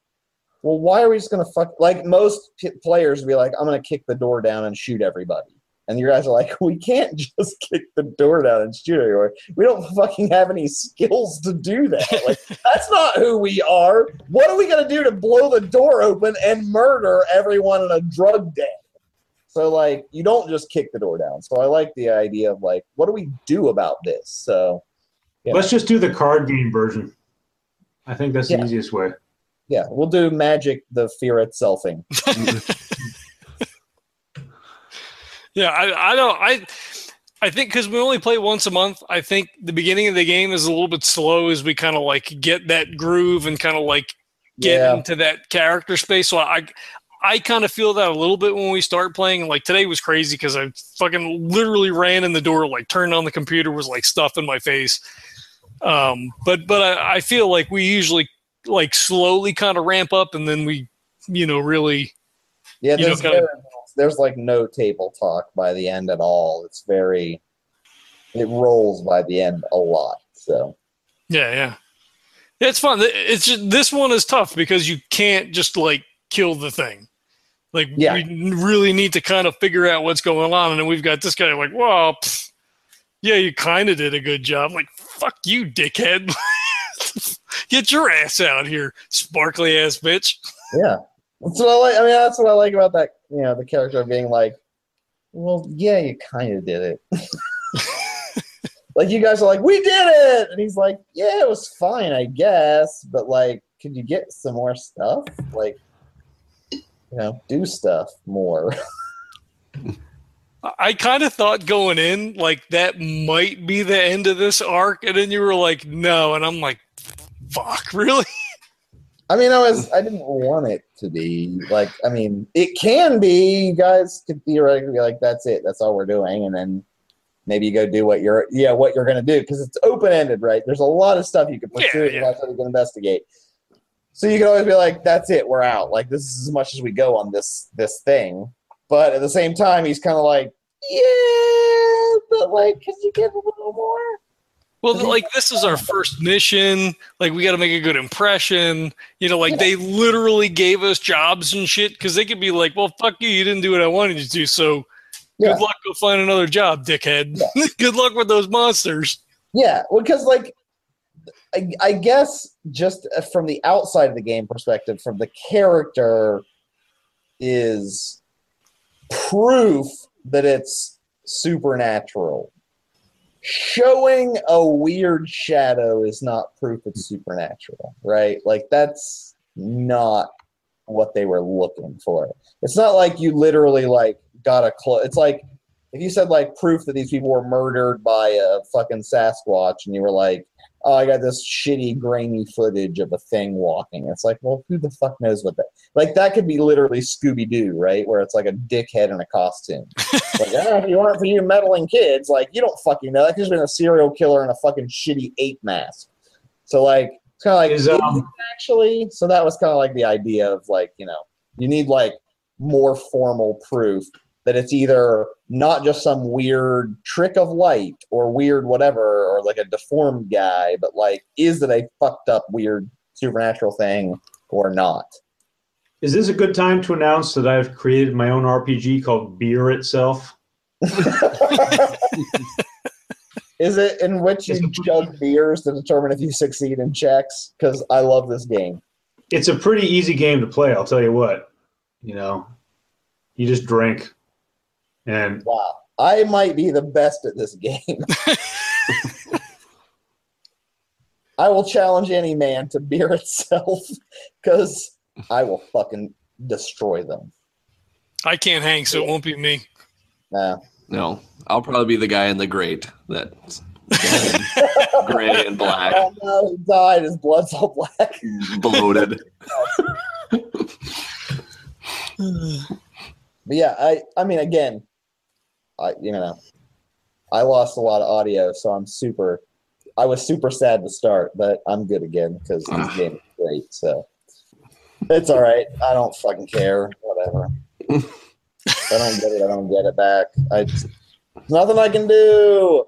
well, why are we just gonna fuck? Like most p- players would be like, I'm gonna kick the door down and shoot everybody. And you guys are like, we can't (laughs) just kick the door down and shoot everyone. We don't fucking have any skills to do that. (laughs) Like, that's not who we are. What are we gonna do to blow the door open and murder everyone in a drug den? So like, you don't just kick the door down. So I like the idea of like, what do we do about this? So Yeah. Let's just do the card game version. I think that's the easiest way. yeah, we'll do magic, the fear itselfing. (laughs) Yeah, I, I don't. I I think because we only play once a month. I think the beginning of the game is a little bit slow as we kind of like get that groove and kind of like get Yeah. into that character space. So I I kind of feel that a little bit when we start playing. Like today was crazy because I fucking literally ran in the door, like turned on the computer, was like stuff in my face. Um, but but I, I feel like we usually like slowly kind of ramp up and then we you know really Yeah, You know, there's, kinda- there's like no table talk by the end at all. It's very, it rolls by the end a lot. So Yeah, yeah. Yeah, It's fun. It's just this one is tough because you can't just like kill the thing. Like Yeah. we really need to kind of figure out what's going on, and then we've got this guy like, well, pff, yeah, you kind of did a good job. like, fuck you, dickhead. (laughs) Get your ass out here, sparkly ass bitch. yeah, that's what I like. I mean, that's what I like about that. You know, the character being like, well, yeah, you kind of did it. (laughs) like you guys are like, we did it, and he's like, yeah, it was fine, I guess, but like, could you get some more stuff? Like, you know, do stuff more. (laughs) I kind of thought going in like that might be the end of this arc, and then you were like, no, and I'm like, fuck, (laughs) really? I mean, I was I didn't want it to be like. I mean, it can be. You guys could theoretically be like, "That's it. That's all we're doing," and then maybe you go do what you're yeah what you're gonna do because it's open ended, right? There's a lot of stuff you can pursue. Yeah, and yeah. a lot of stuff you can investigate. So you can always be like, "That's it. We're out." Like this is as much as we go on this this thing. But at the same time, he's kind of like, "Yeah, but like, could you give a little more?" Well, like this is our first mission. Like we got to make a good impression. You know, like they literally gave us jobs and shit because they could be like, "Well, fuck you, you didn't do what I wanted you to do." So Yeah. good luck, go find another job, dickhead. (laughs) good luck with those monsters. Yeah, well, because like, I, I guess just uh, from the outside of the game perspective, from the character, is proof that it's supernatural. Showing a weird shadow is not proof it's supernatural, right? Like that's not what they were looking for. It's not like you literally like got a clo It's like if you said like proof that these people were murdered by a fucking Sasquatch, and you were like, "Oh, I got this shitty grainy footage of a thing walking," it's like, well, who the fuck knows what that? Like that could be literally Scooby Doo, right? Where it's like a dickhead in a costume. (laughs) like, ah, if you want for you meddling kids, like you don't fucking know. That could have been a serial killer in a fucking shitty ape mask. So like, it's kind of like is um, actually. So that was kind of like the idea of like you know you need like more formal proof that it's either not just some weird trick of light or weird whatever or like a deformed guy, but like is it a fucked up weird supernatural thing or not? Is this a good time to announce that I've created my own RPG called Beer Itself? (laughs) Is it in which you jug beers to determine if you succeed in checks? Because I love this game. It's a pretty easy game to play, I'll tell you what. You know, you just drink. And Wow. I might be the best at this game. (laughs) I will challenge any man to beer itself because I will fucking destroy them. I can't hang, so it won't be me. Nah. No, I'll probably be the guy in the grate that's (laughs) gray and black, Oh no, he died. His blood's all black. (laughs) bloated. But yeah, I I mean again, I you know, I lost a lot of audio, so I'm super. I was super sad to start, but I'm good again because this Ah. game is great. So it's all right. I don't fucking care. Whatever. if I don't get it. I don't get it back. I nothing I can do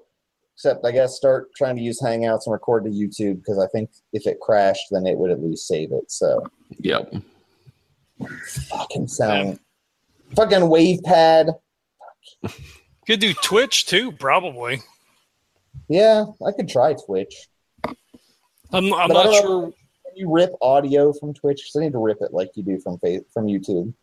except I guess start trying to use Hangouts and record to YouTube because I think if it crashed, then it would at least save it. So Yep. fucking sound, fucking WavePad. Could do Twitch too, probably. Yeah, I could try Twitch. I'm, I'm not sure. Can you rip audio from Twitch? 'Cause I need to rip it like you do from from YouTube.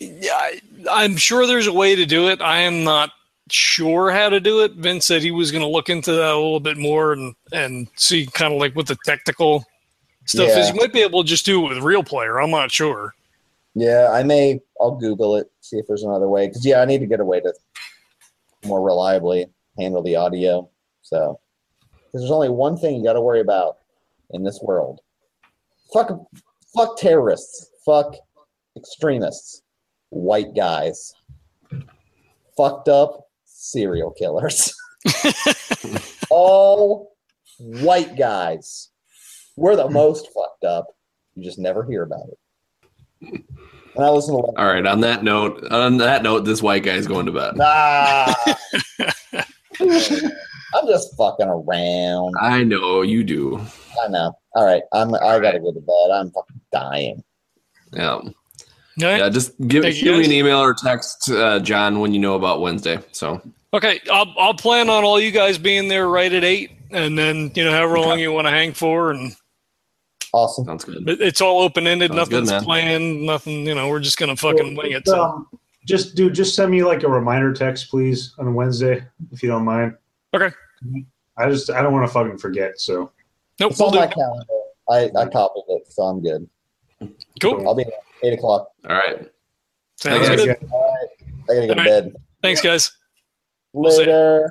Yeah, I, I'm sure there's a way to do it. I am not sure how to do it. Vince said he was going to look into that a little bit more and and see kind of like what the technical stuff is. Yeah. You might be able to just do it with real player. I'm not sure. Yeah, I may. I'll Google it, see if there's another way. Because yeah, I need to get a way to more reliably handle the audio. So, because there's only one thing you got to worry about in this world. Fuck, fuck terrorists. Fuck extremists. White guys. Fucked up serial killers. (laughs) All white guys. We're the most fucked up. You just never hear about it. And I listen to All right. On that note, on that note, this white guy's going to bed. Nah. (laughs) I'm just fucking around. I know you do. I know. All right, I'm. I gotta go to bed. I'm fucking dying. Yeah. All right. Yeah. Just give, Thank give me an email or text uh, John when you know about Wednesday. So Okay, I'll I'll plan on all you guys being there right at eight, and then you know however long you want to hang for, and Awesome. sounds good. it- it's all open ended. Sounds good, Nothing's man. planned. Nothing. You know, we're just gonna fucking wing it. So Um, just dude, just send me like a reminder text, please, on Wednesday, if you don't mind. Okay. I just I don't want to fucking forget. So nope, It's we'll on do. my calendar. I, I copied it, so I'm good. Cool. I'll be there at eight o'clock. All right. Sounds Okay. good. Yeah. All right. I gotta go to All bed. Thanks, guys. We'll. Later.